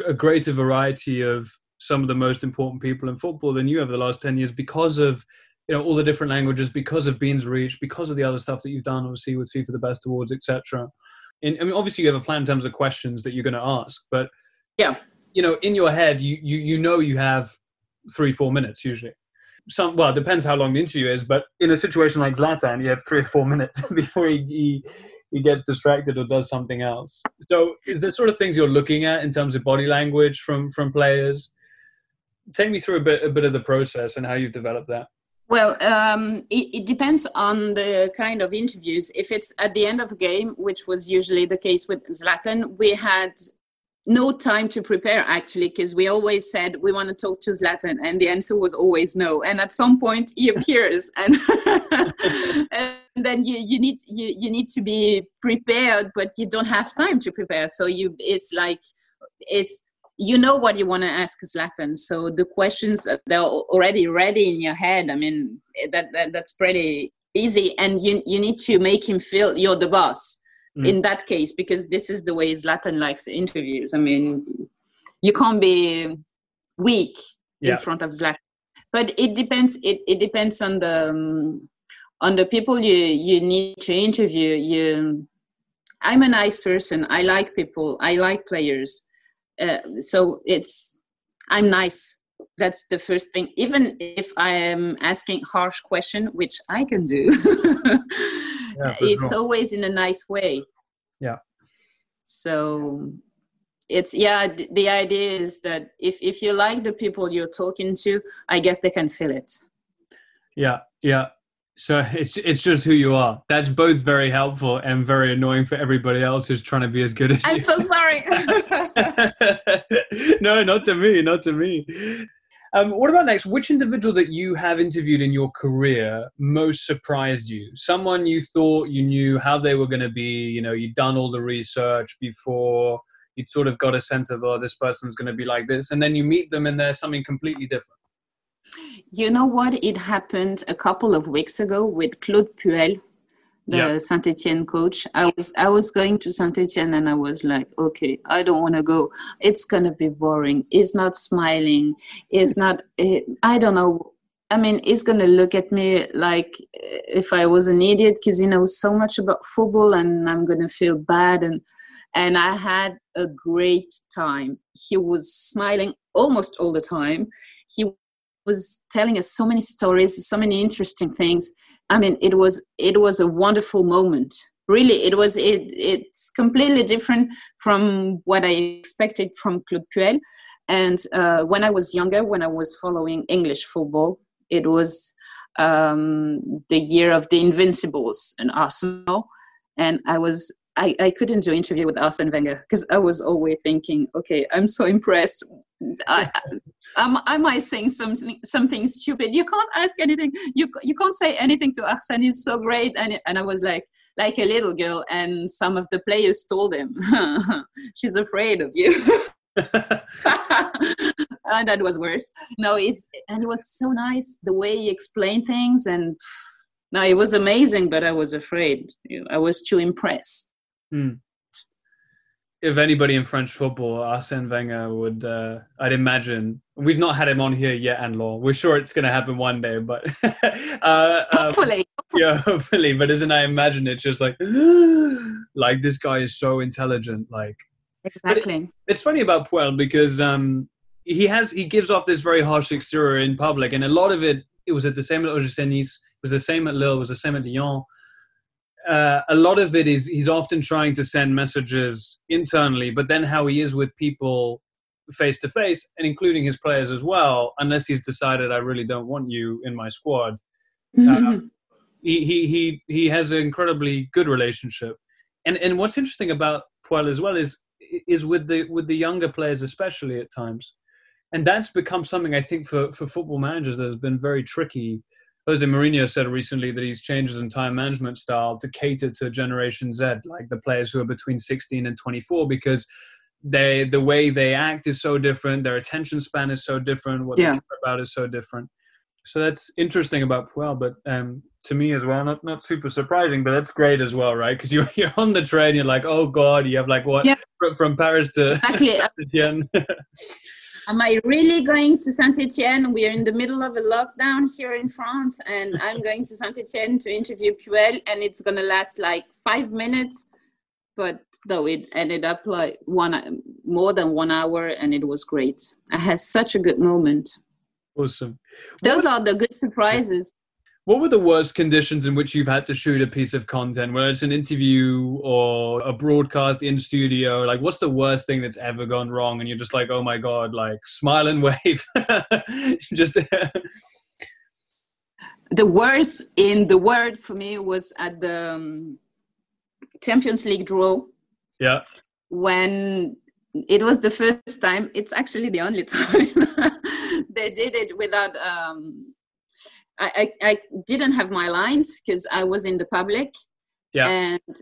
a greater variety of some of the most important people in football than you over the last 10 years because of you know all the different languages because of beIN's reach, because of the other stuff that you've done, obviously with FIFA the Best Awards, etc. I mean, obviously you have a plan in terms of questions that you're going to ask, but yeah, you know, in your head, you you you know you have three four minutes usually. Some well, it depends how long the interview is, but in a situation like Zlatan, you have three or four [laughs] minutes [laughs] before he, he he gets distracted or does something else. So, is there sort of things you're looking at in terms of body language from from players? Take me through a bit a bit of the process and how you've developed that. Well, um, it, it, depends on the kind of interviews. If it's at the end of a game, which was usually the case with Zlatan, we had no time to prepare actually, because we always said we want to talk to Zlatan, and the answer was always no. And at some point, he [laughs] appears, and, [laughs] and then you, you need you, you need to be prepared, but you don't have time to prepare. So you, it's like it's you know what you want to ask Zlatan. So the questions they're already ready in your head. I mean, that, that that's pretty easy, and you you need to make him feel you're the boss. Mm. In that case, because this is the way Zlatan likes interviews. I mean, you can't be weak yeah. in front of Zlatan. But it depends. It, it depends on the um, on the people you you need to interview. You, I'm a nice person. I like people. I like players uh, so it's i'm nice. That's the first thing. Even if i am asking harsh question which i can do [laughs] yeah, it's sure. always in a nice way. Yeah. So it's yeah the idea is that if if you like the people you're talking to i guess they can feel it. Yeah yeah so it's it's just who you are. That's both very helpful and very annoying for everybody else who's trying to be as good as I'm you. so sorry. [laughs] no, not to me, not to me. Um, what about next? Which individual that you have interviewed in your career most surprised you? Someone you thought you knew how they were going to be. You know, you'd done all the research before. You'd sort of got a sense of, oh, this person's going to be like this, and then you meet them and they're something completely different. You know what? It happened a couple of weeks ago with Claude Puel, the yeah. Saint Etienne coach. I was I was going to Saint Etienne and I was like, okay, I don't want to go. It's gonna be boring. He's not smiling. He's not. Eh, I don't know. I mean, he's gonna look at me like if I was an idiot because he knows so much about football, and I'm gonna feel bad. And and I had a great time. He was smiling almost all the time. He was telling us so many stories, so many interesting things. I mean, it was it was a wonderful moment. Really, it was it. It's completely different from what I expected from Claude Puel. And uh, when I was younger, when I was following English football, it was um, the year of the Invincibles in Arsenal, and I was I, I couldn't do interview with Arsene Wenger because I was always thinking, okay, I'm so impressed. I, am, am I saying something something stupid? You can't ask anything. You you can't say anything to Arsene. He's so great. And and I was like like a little girl. And some of the players told him, [laughs] she's afraid of you. [laughs] [laughs] and that was worse. No, he's and it was so nice the way he explained things and. No, it was amazing, but I was afraid. I was too impressed. Mm. if anybody in French football, Arsene Wenger would, uh, I'd imagine, we've not had him on here yet, and law. We're sure it's going to happen one day, but [laughs] uh, hopefully, um, yeah, hopefully. But isn't I imagine it's just like, [gasps] like this guy is so intelligent, like exactly. It, it's funny about Puel because um, he has he gives off this very harsh exterior in public, and a lot of it it was at the same at OGC it was the same at Lille, it was the same at Lyon uh, a lot of it is he's often trying to send messages internally, but then how he is with people face to face, and including his players as well, unless he's decided I really don't want you in my squad. Mm-hmm. he, he he he has an incredibly good relationship, and and what's interesting about Puel as well is is with the with the younger players especially at times, and that's become something I think for for football managers that has been very tricky Jose Mourinho said recently that he's changed his entire management style to cater to Generation Z, like the players who are between 16 and 24, because they the way they act is so different, their attention span is so different, what yeah. they care about is so different. So that's interesting about Puel, but um, to me as well, not not super surprising, but that's great as well, right? Because [laughs] you're you're on the train, you're like, oh god, you have like what yeah. from, from Paris to exactly. [laughs] [laughs] am I really going to Saint Etienne? We are in the middle of a lockdown here in France, and I'm going to Saint Etienne to interview Puel, and it's gonna last like five minutes. But though it ended up like one more than one hour, and it was great. I had such a good moment. Awesome. Those what, are the good surprises. What were the worst conditions in which you've had to shoot a piece of content, whether it's an interview or a broadcast in studio? Like, what's the worst thing that's ever gone wrong? And you're just like, oh my God, like, smile and [laughs] wave. just. the worst in the world for me was at the um, Champions League draw. Yeah. When it was the first time, it's actually the only [laughs] time [laughs] they did it without um, I, I, I didn't have my lines because I was in the public. Yeah. And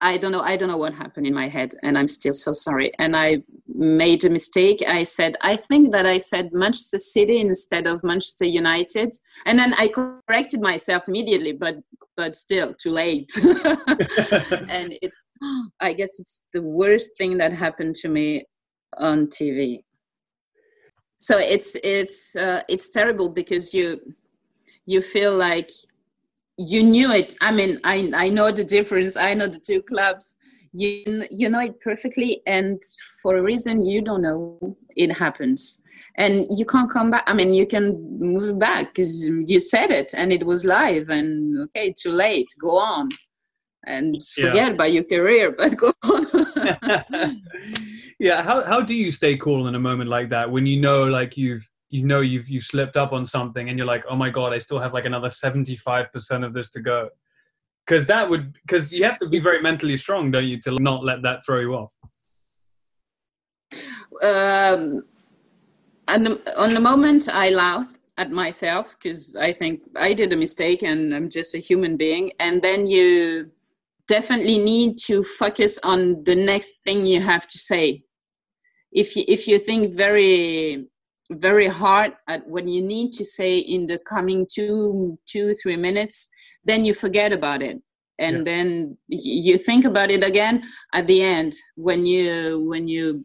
I don't know. I don't know what happened in my head, and I'm still so sorry. And I made a mistake. I said, I think that I said Manchester City instead of Manchester United, and then I corrected myself immediately. But but still, too late. [laughs] [laughs] and it's, I guess it's the worst thing that happened to me on TV so it's it's uh, it's terrible because you you feel like you knew it. I mean i i know the difference. I know the two clubs. You you know it perfectly and for a reason you don't know it happens. And you can't come back. I mean you can move back because you said it and it was live and okay too late. Go on and forget yeah. about your career [laughs] but go on. [laughs] Yeah how, how do you stay cool in a moment like that when you know like you've you know you've you've slipped up on something and you're like oh my god i still have like another 75% of this to go. Because that would because you have to be very mentally strong don't you to not let that throw you off? Um and on the moment i laugh at myself because i think i did a mistake and i'm just a human being and then you definitely need to focus on the next thing you have to say. If you if you think very very hard at what you need to say in the coming two two three minutes then you forget about it. And yeah. then you think about it again at the end when you when you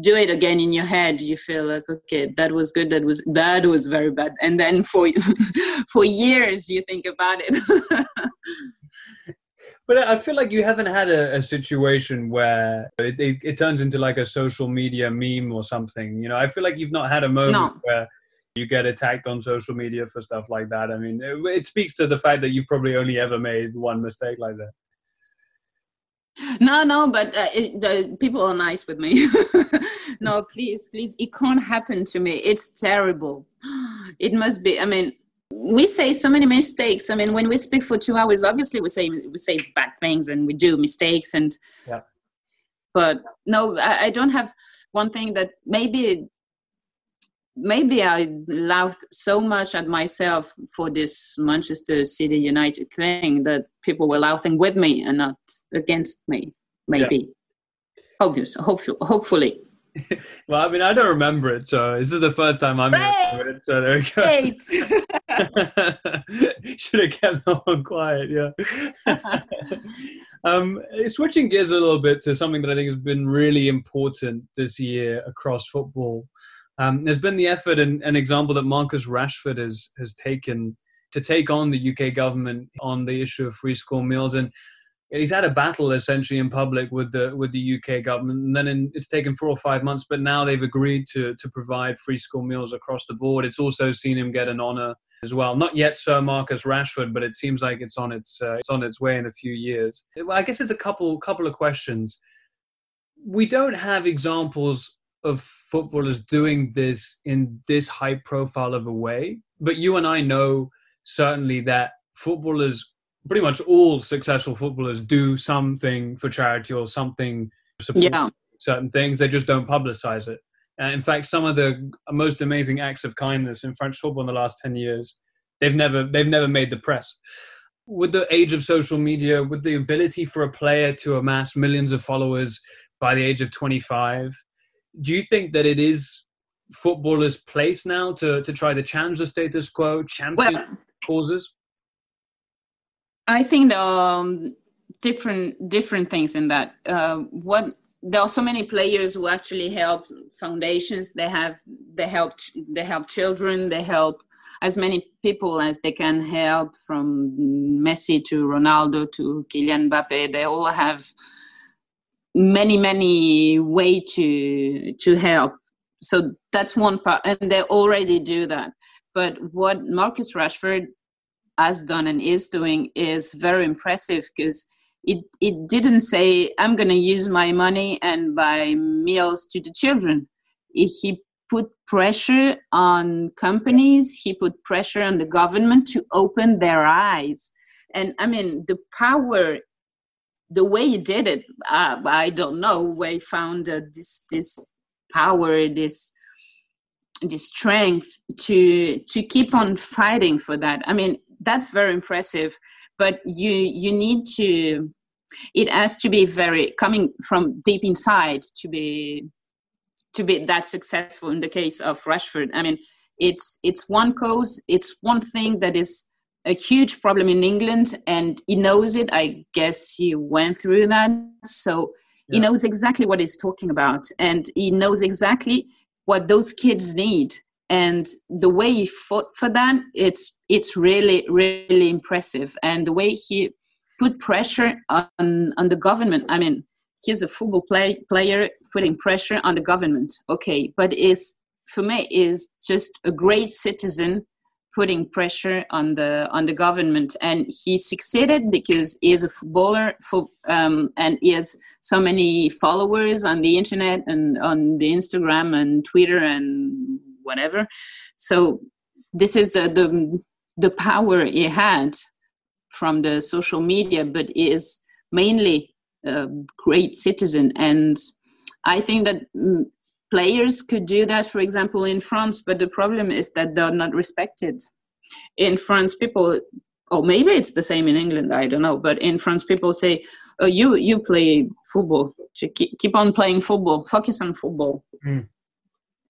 do it again in your head you feel like okay that was good that was that was very bad. And then for [laughs] for years you think about it [laughs] But I feel like you haven't had a, a situation where it, it, it, turns into like a social media meme or something. You know, I feel like you've not had a moment no. where you get attacked on social media for stuff like that. I mean, it, it speaks to the fact that you've probably only ever made one mistake like that. No, no, but uh, it, people are nice with me. [laughs] no, please, please, it can't happen to me. It's terrible. [gasps] It must be. I mean, we say so many mistakes. I mean, when we speak for two hours, obviously we say we say bad things and we do mistakes and. Yeah. But no, I, I don't have one thing that maybe maybe I laughed so much at myself for this Manchester City United thing that people were laughing with me and not against me. Maybe, yeah. obvious, hopefully, hopefully. [laughs] well, I mean, I don't remember it, so this is the first time I'm hearing it. So there we go. [laughs] [laughs] Should have kept that one quiet. Yeah. [laughs] um, switching gears a little bit to something that I think has been really important this year across football. Um, there's been the effort and an example that Marcus Rashford has has taken to take on the UK government on the issue of free school meals and he's had a battle essentially in public with the with the UK government, and then in, it's taken four or five months, but now they've agreed to to provide free school meals across the board. It's also seen him get an honour as well. Not yet Sir Marcus Rashford, but it seems like it's on its uh, it's on its way in a few years. Well, I guess it's a couple couple of questions. We don't have examples of footballers doing this in this high profile of a way, but you and I know certainly that footballers pretty much all successful footballers do something for charity or something support yeah. certain things. They just don't publicize it. Uh, in fact, some of the most amazing acts of kindness in French football in the last ten years, they've never they've never made the press. With the age of social media, with the ability for a player to amass millions of followers by the age of 25, do you think that it is footballers' place now to to try to challenge the status quo, champion well, causes? I think um, different different things in that. Uh, what there are so many players who actually help foundations. They have they help they help children. They help as many people as they can help, from Messi to Ronaldo to Kylian Mbappe. They all have many many way to to help. So that's one part, and they already do that. But what Marcus Rashford has done and is doing is very impressive because it, it didn't say, I'm going to use my money and buy meals to the children. He put pressure on companies, he put pressure on the government to open their eyes. And I mean, the power, the way he did it, uh, I don't know where he found uh, this, this power, this this strength to to keep on fighting for that i mean that's very impressive but you you need to it has to be very coming from deep inside to be to be that successful in the case of rashford. I mean it's it's one cause it's one thing that is a huge problem in england and he knows it. I guess he went through that. So yeah. he knows exactly what he's talking about and he knows exactly what those kids need and the way he fought for that it's it's really really impressive. And the way he put pressure on on the government i mean he's a football play, player putting pressure on the government okay. But is for me is just a great citizen putting pressure on the on the government. And he succeeded because he is a footballer for, um, and he has so many followers on the internet and on the instagram and twitter and whatever. So this is the the, the power he had from the social media but is mainly a great citizen. And i think that mm, players could do that for example in france but the problem is that they're not respected. In france people or maybe it's the same in england i don't know but in france people say oh you you play football. Keep on playing football. Focus on football. Mm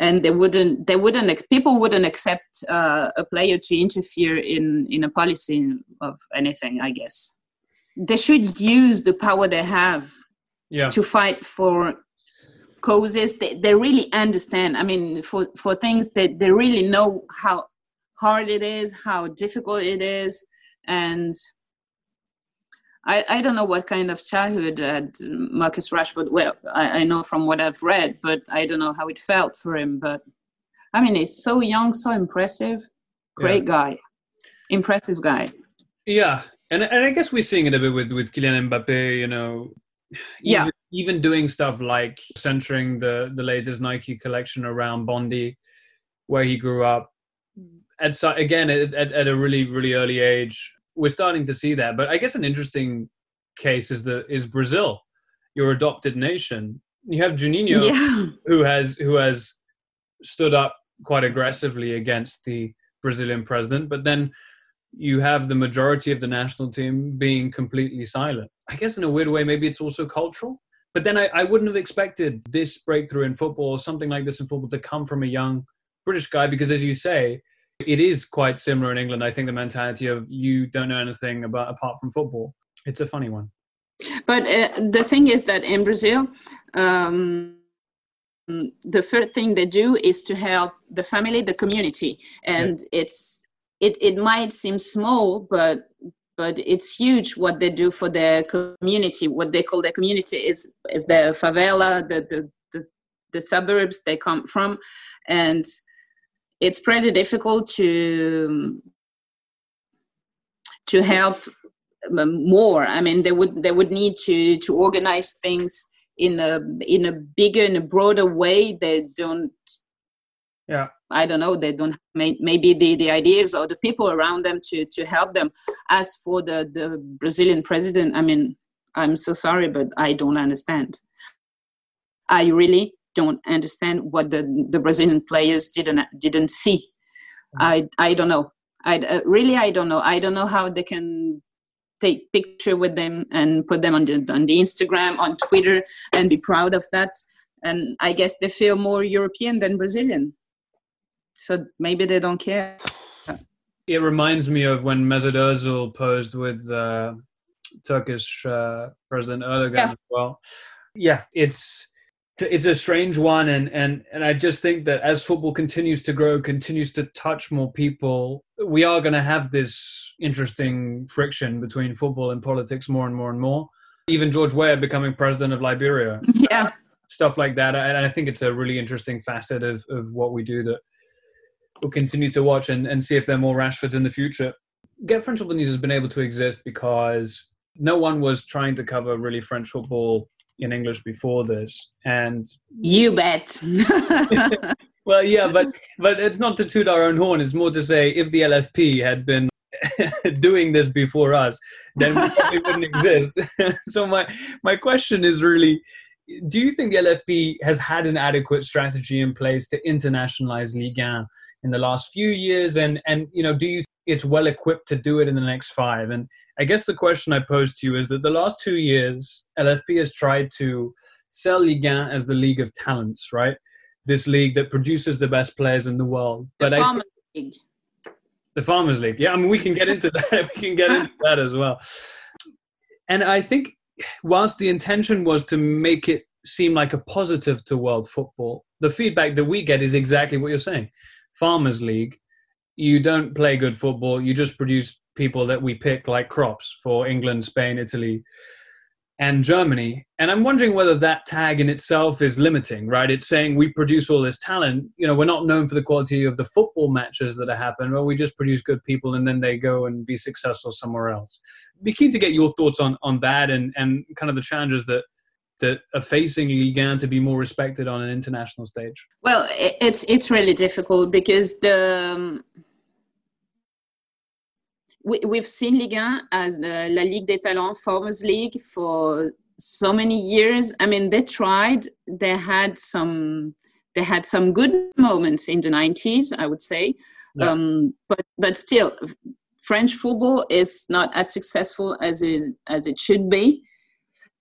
and they wouldn't they wouldn't people wouldn't accept uh, a player to interfere in in a policy of anything i guess they should use the power they have yeah. to fight for causes they, they really understand i mean for for things that they really know how hard it is how difficult it is and I, I don't know what kind of childhood had Marcus Rashford. Well, I, I know from what I've read, but I don't know how it felt for him. But I mean, he's so young, so impressive, great yeah. guy, impressive guy. Yeah, and and I guess we're seeing it a bit with with Kylian Mbappe. You know, yeah, even, even doing stuff like centering the the latest Nike collection around Bondy, where he grew up. Mm. At again at, at a really really early age, we're starting to see that. But I guess an interesting case is the is Brazil, your adopted nation. You have Juninho, yeah. who has who has stood up quite aggressively against the Brazilian president, but then you have the majority of the national team being completely silent. I guess in a weird way, maybe it's also cultural. But then I, I wouldn't have expected this breakthrough in football, or something like this in football, to come from a young British guy, because as you say, It is quite similar in England. I think the mentality of you don't know anything about apart from football. It's a funny one. But uh, the thing is that in Brazil, um, the first thing they do is to help the family, the community, and yeah. it's it, it might seem small, but but it's huge what they do for their community. What they call their community is is their favela, the the, the, the suburbs they come from, and it's pretty difficult to to help um, more. I mean, they would they would need to to organize things in a in a bigger in a broader way. They don't. Yeah. I don't know. They don't may, maybe the the ideas or the people around them to to help them. As for the the Brazilian president, I mean, I'm so sorry, but I don't understand. I really don't understand what the the Brazilian players didn't didn't see. I I don't know. I uh, really I don't know. I don't know how they can take picture with them and put them on the on the Instagram, on Twitter, and be proud of that. And I guess they feel more European than Brazilian, so maybe they don't care. It reminds me of when Mesut Ozil posed with uh, Turkish uh, President Erdogan yeah. as well. Yeah, it's it's a strange one and and and i just think that as football continues to grow continues to touch more people we are going to have this interesting friction between football and politics more and more and more. Even george weah becoming president of liberia. [laughs] Yeah. Stuff like that. And i think it's a really interesting facet of, of what we do that we'll continue to watch and, and see if there are more rashfords in the future. Get french football news has been able to exist because no one was trying to cover really french football in English before this, and you bet. [laughs] well, yeah, but but it's not to toot our own horn. It's more to say if the LFP had been [laughs] doing this before us, then we wouldn't exist. [laughs] so my my question is really. Do you think the LFP has had an adequate strategy in place to internationalize Ligue 1 in the last few years? And, and you know, do you it's well equipped to do it in the next five? And I guess the question I pose to you is that the last two years, LFP has tried to sell Ligue 1 as the league of talents, right? This league that produces the best players in the world. The but Farmers I, League. The Farmers League. Yeah, I mean, we can get into [laughs] that. we can get into that as well. And I think whilst the intention was to make it seem like a positive to world football, the feedback that we get is exactly what you're saying. Farmers League you don't play good football. You just produce people that we pick like crops for England, Spain, Italy, and Germany. And I'm wondering whether that tag in itself is limiting, right? It's saying we produce all this talent. You know, we're not known for the quality of the football matches that happen, but we just produce good people and then they go and be successful somewhere else. Be keen to get your thoughts on on that and and kind of the challenges that that are facing Ligue 1 to be more respected on an international stage? Well, it's it's really difficult because the um, we, have seen Ligue 1 as the La Ligue des Talents Farmers League for so many years. I mean, they tried. They had some. They had some good moments in the 90s, I would say. Yeah. Um, but but still, French football is not as successful as it as it should be.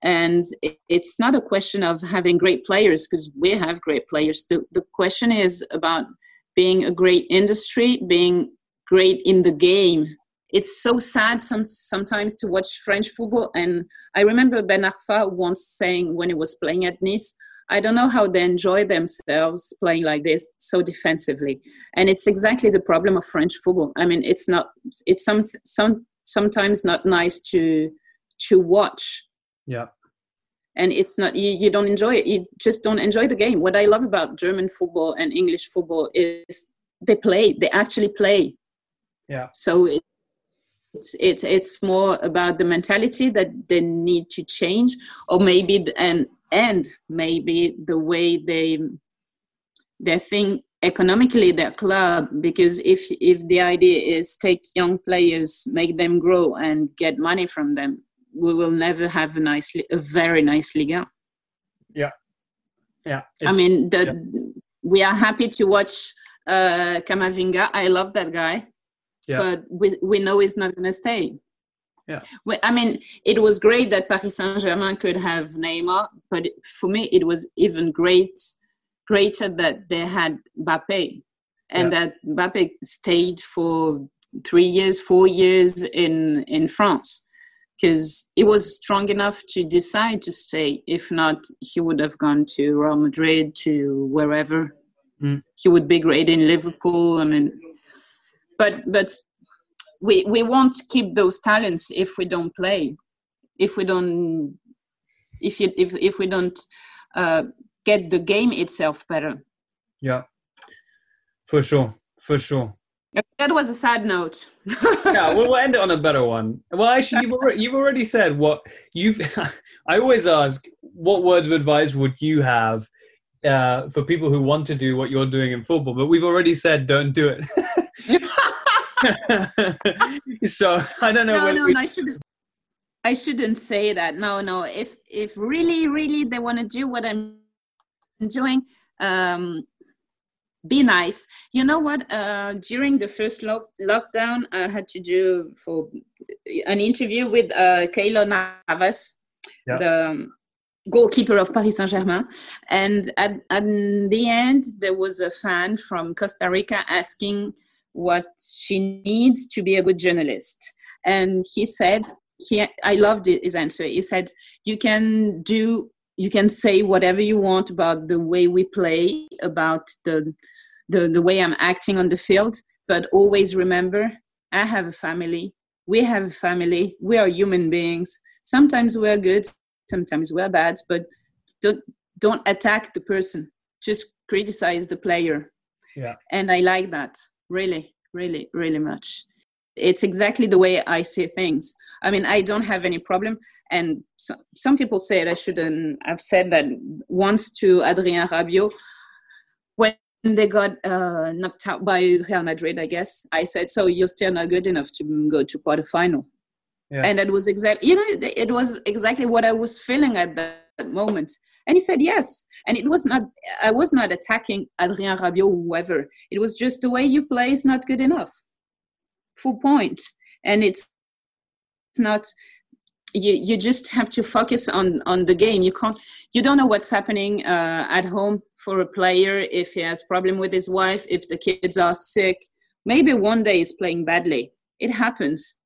And it, it's not a question of having great players because we have great players. The, the question is about being a great industry, being great in the game it's so sad some, sometimes to watch French football. And I remember Ben Arfa once saying when he was playing at Nice, I don't know how they enjoy themselves playing like this so defensively. And it's exactly the problem of French football. I mean, it's not, it's some, some, sometimes not nice to, to watch. Yeah. And it's not, you, you don't enjoy it. You just don't enjoy the game. What I love about German football and English football is they play, they actually play. Yeah. So it, it's, it's it's more about the mentality that they need to change or maybe and and maybe the way they they think economically their club because if if the idea is take young players make them grow and get money from them we will never have a nice a very nice liga yeah. Yeah i mean the, yeah. we are happy to watch uh Camavinga. I love that guy yeah. but we, we know he's not going to stay. Yeah. I mean, it was great that Paris Saint Germain could have Neymar, but for me, it was even great, greater that they had Mbappe. and yeah. that Mbappe stayed for three years, four years in in France because he was strong enough to decide to stay. If not, he would have gone to Real Madrid, to wherever. Mm. He would be great in Liverpool. I mean, but but we we won't keep those talents if we don't play, if we don't if you if if we don't uh, get the game itself better. Yeah, for sure, for sure. That was a sad note. [laughs] yeah, well, we'll end it on a better one. Well, actually, you've already, you've already said what you've. [laughs] I always ask, what words of advice would you have uh, for people who want to do what you're doing in football? But we've already said, don't do it. [laughs] [laughs] so I don't know. No, no, we... no, I shouldn't. I shouldn't say that. No, no. If if really, really they want to do what I'm doing, um, be nice. You know what? Uh, during the first lock- lockdown, I had to do for an interview with uh, Keylor Navas, yeah. the um, goalkeeper of Paris Saint Germain. And at, at the end, there was a fan from Costa Rica asking what she needs to be a good journalist. And he said, he, I loved his answer. He said, You can do you can say whatever you want about the way we play, about the, the, the way I'm acting on the field, but always remember I have a family. We have a family. We are human beings. Sometimes we're good, sometimes we're bad, but don't, don't attack the person. Just criticize the player. Yeah. And I like that really, really, really much. It's exactly the way I see things. I mean, I don't have any problem and so, some people said I shouldn't have said that once to Adrien Rabiot when they got uh, knocked out by Real Madrid. I guess I said, "So you're still not good enough to go to quarterfinal." Yeah. And that was exactly, you know, it was exactly what I was feeling at that moment. And he said yes. And it was not, I was not attacking Adrien Rabiot, whoever. It was just the way you play is not good enough. Full point. And it's, it's not, you you just have to focus on on the game you can't you don't know what's happening uh, at home for a player if he has problem with his wife if the kids are sick maybe one day he's playing badly it happens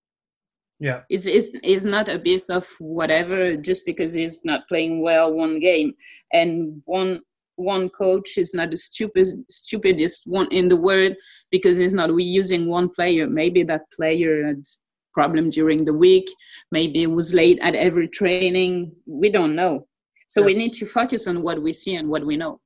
yeah. Is is is not a piece of whatever just because he's not playing well one game. And one one coach is not the stupid stupidest one in the world because he's not we using one player. Maybe that player had problem during the week. Maybe it was late at every training. We don't know. So yeah. we need to focus on what we see and what we know.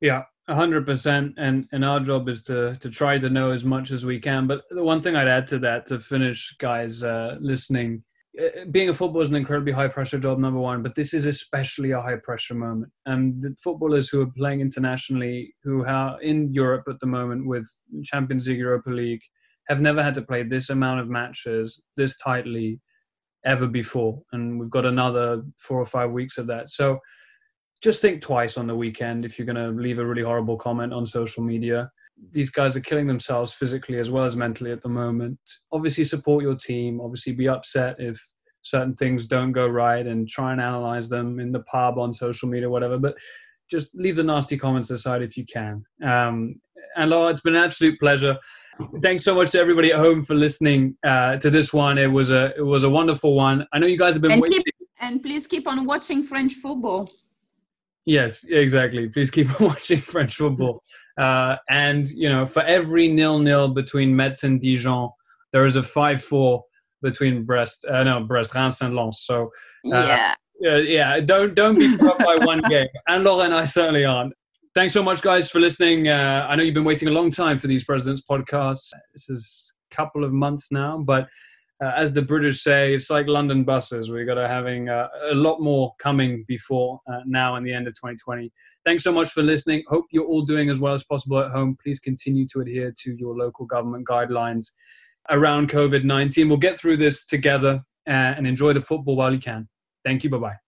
Yeah 100% and and our job is to to try to know as much as we can but the one thing i'd add to that to finish guys uh, listening uh, being a footballer is an incredibly high pressure job number one but this is especially a high pressure moment and the footballers who are playing internationally who are in europe at the moment with champions league europa league have never had to play this amount of matches this tightly ever before. And we've got another four or five weeks of that. So just think twice on the weekend if you're going to leave a really horrible comment on social media. These guys are killing themselves physically as well as mentally at the moment. Obviously, support your team. Obviously, be upset if certain things don't go right and try and analyze them in the pub on social media, whatever. But just leave the nasty comments aside if you can. Um, and Laura, it's been an absolute pleasure. Thanks so much to everybody at home for listening uh, to this one. It was a it was a wonderful one. I know you guys have been and waiting. Keep, and please keep on watching French football. Yes, exactly. Please keep [laughs] watching French football. Uh, and you know, for every nil nil between Metz and Dijon, there is a five four between Brest. Uh, no, Brest, Reims, and Lens. So uh, yeah. Yeah, don't don't be put by one [laughs] game, and Laura and I certainly aren't. Thanks so much, guys, for listening. Uh, I know you've been waiting a long time for these presidents podcasts. This is a couple of months now, but uh, as the British say, it's like London buses. We've got to having uh, a lot more coming before uh, now and the end of 2020. Thanks so much for listening. Hope you're all doing as well as possible at home. Please continue to adhere to your local government guidelines around COVID 19. We'll get through this together uh, and enjoy the football while you can. Thank you. Bye bye.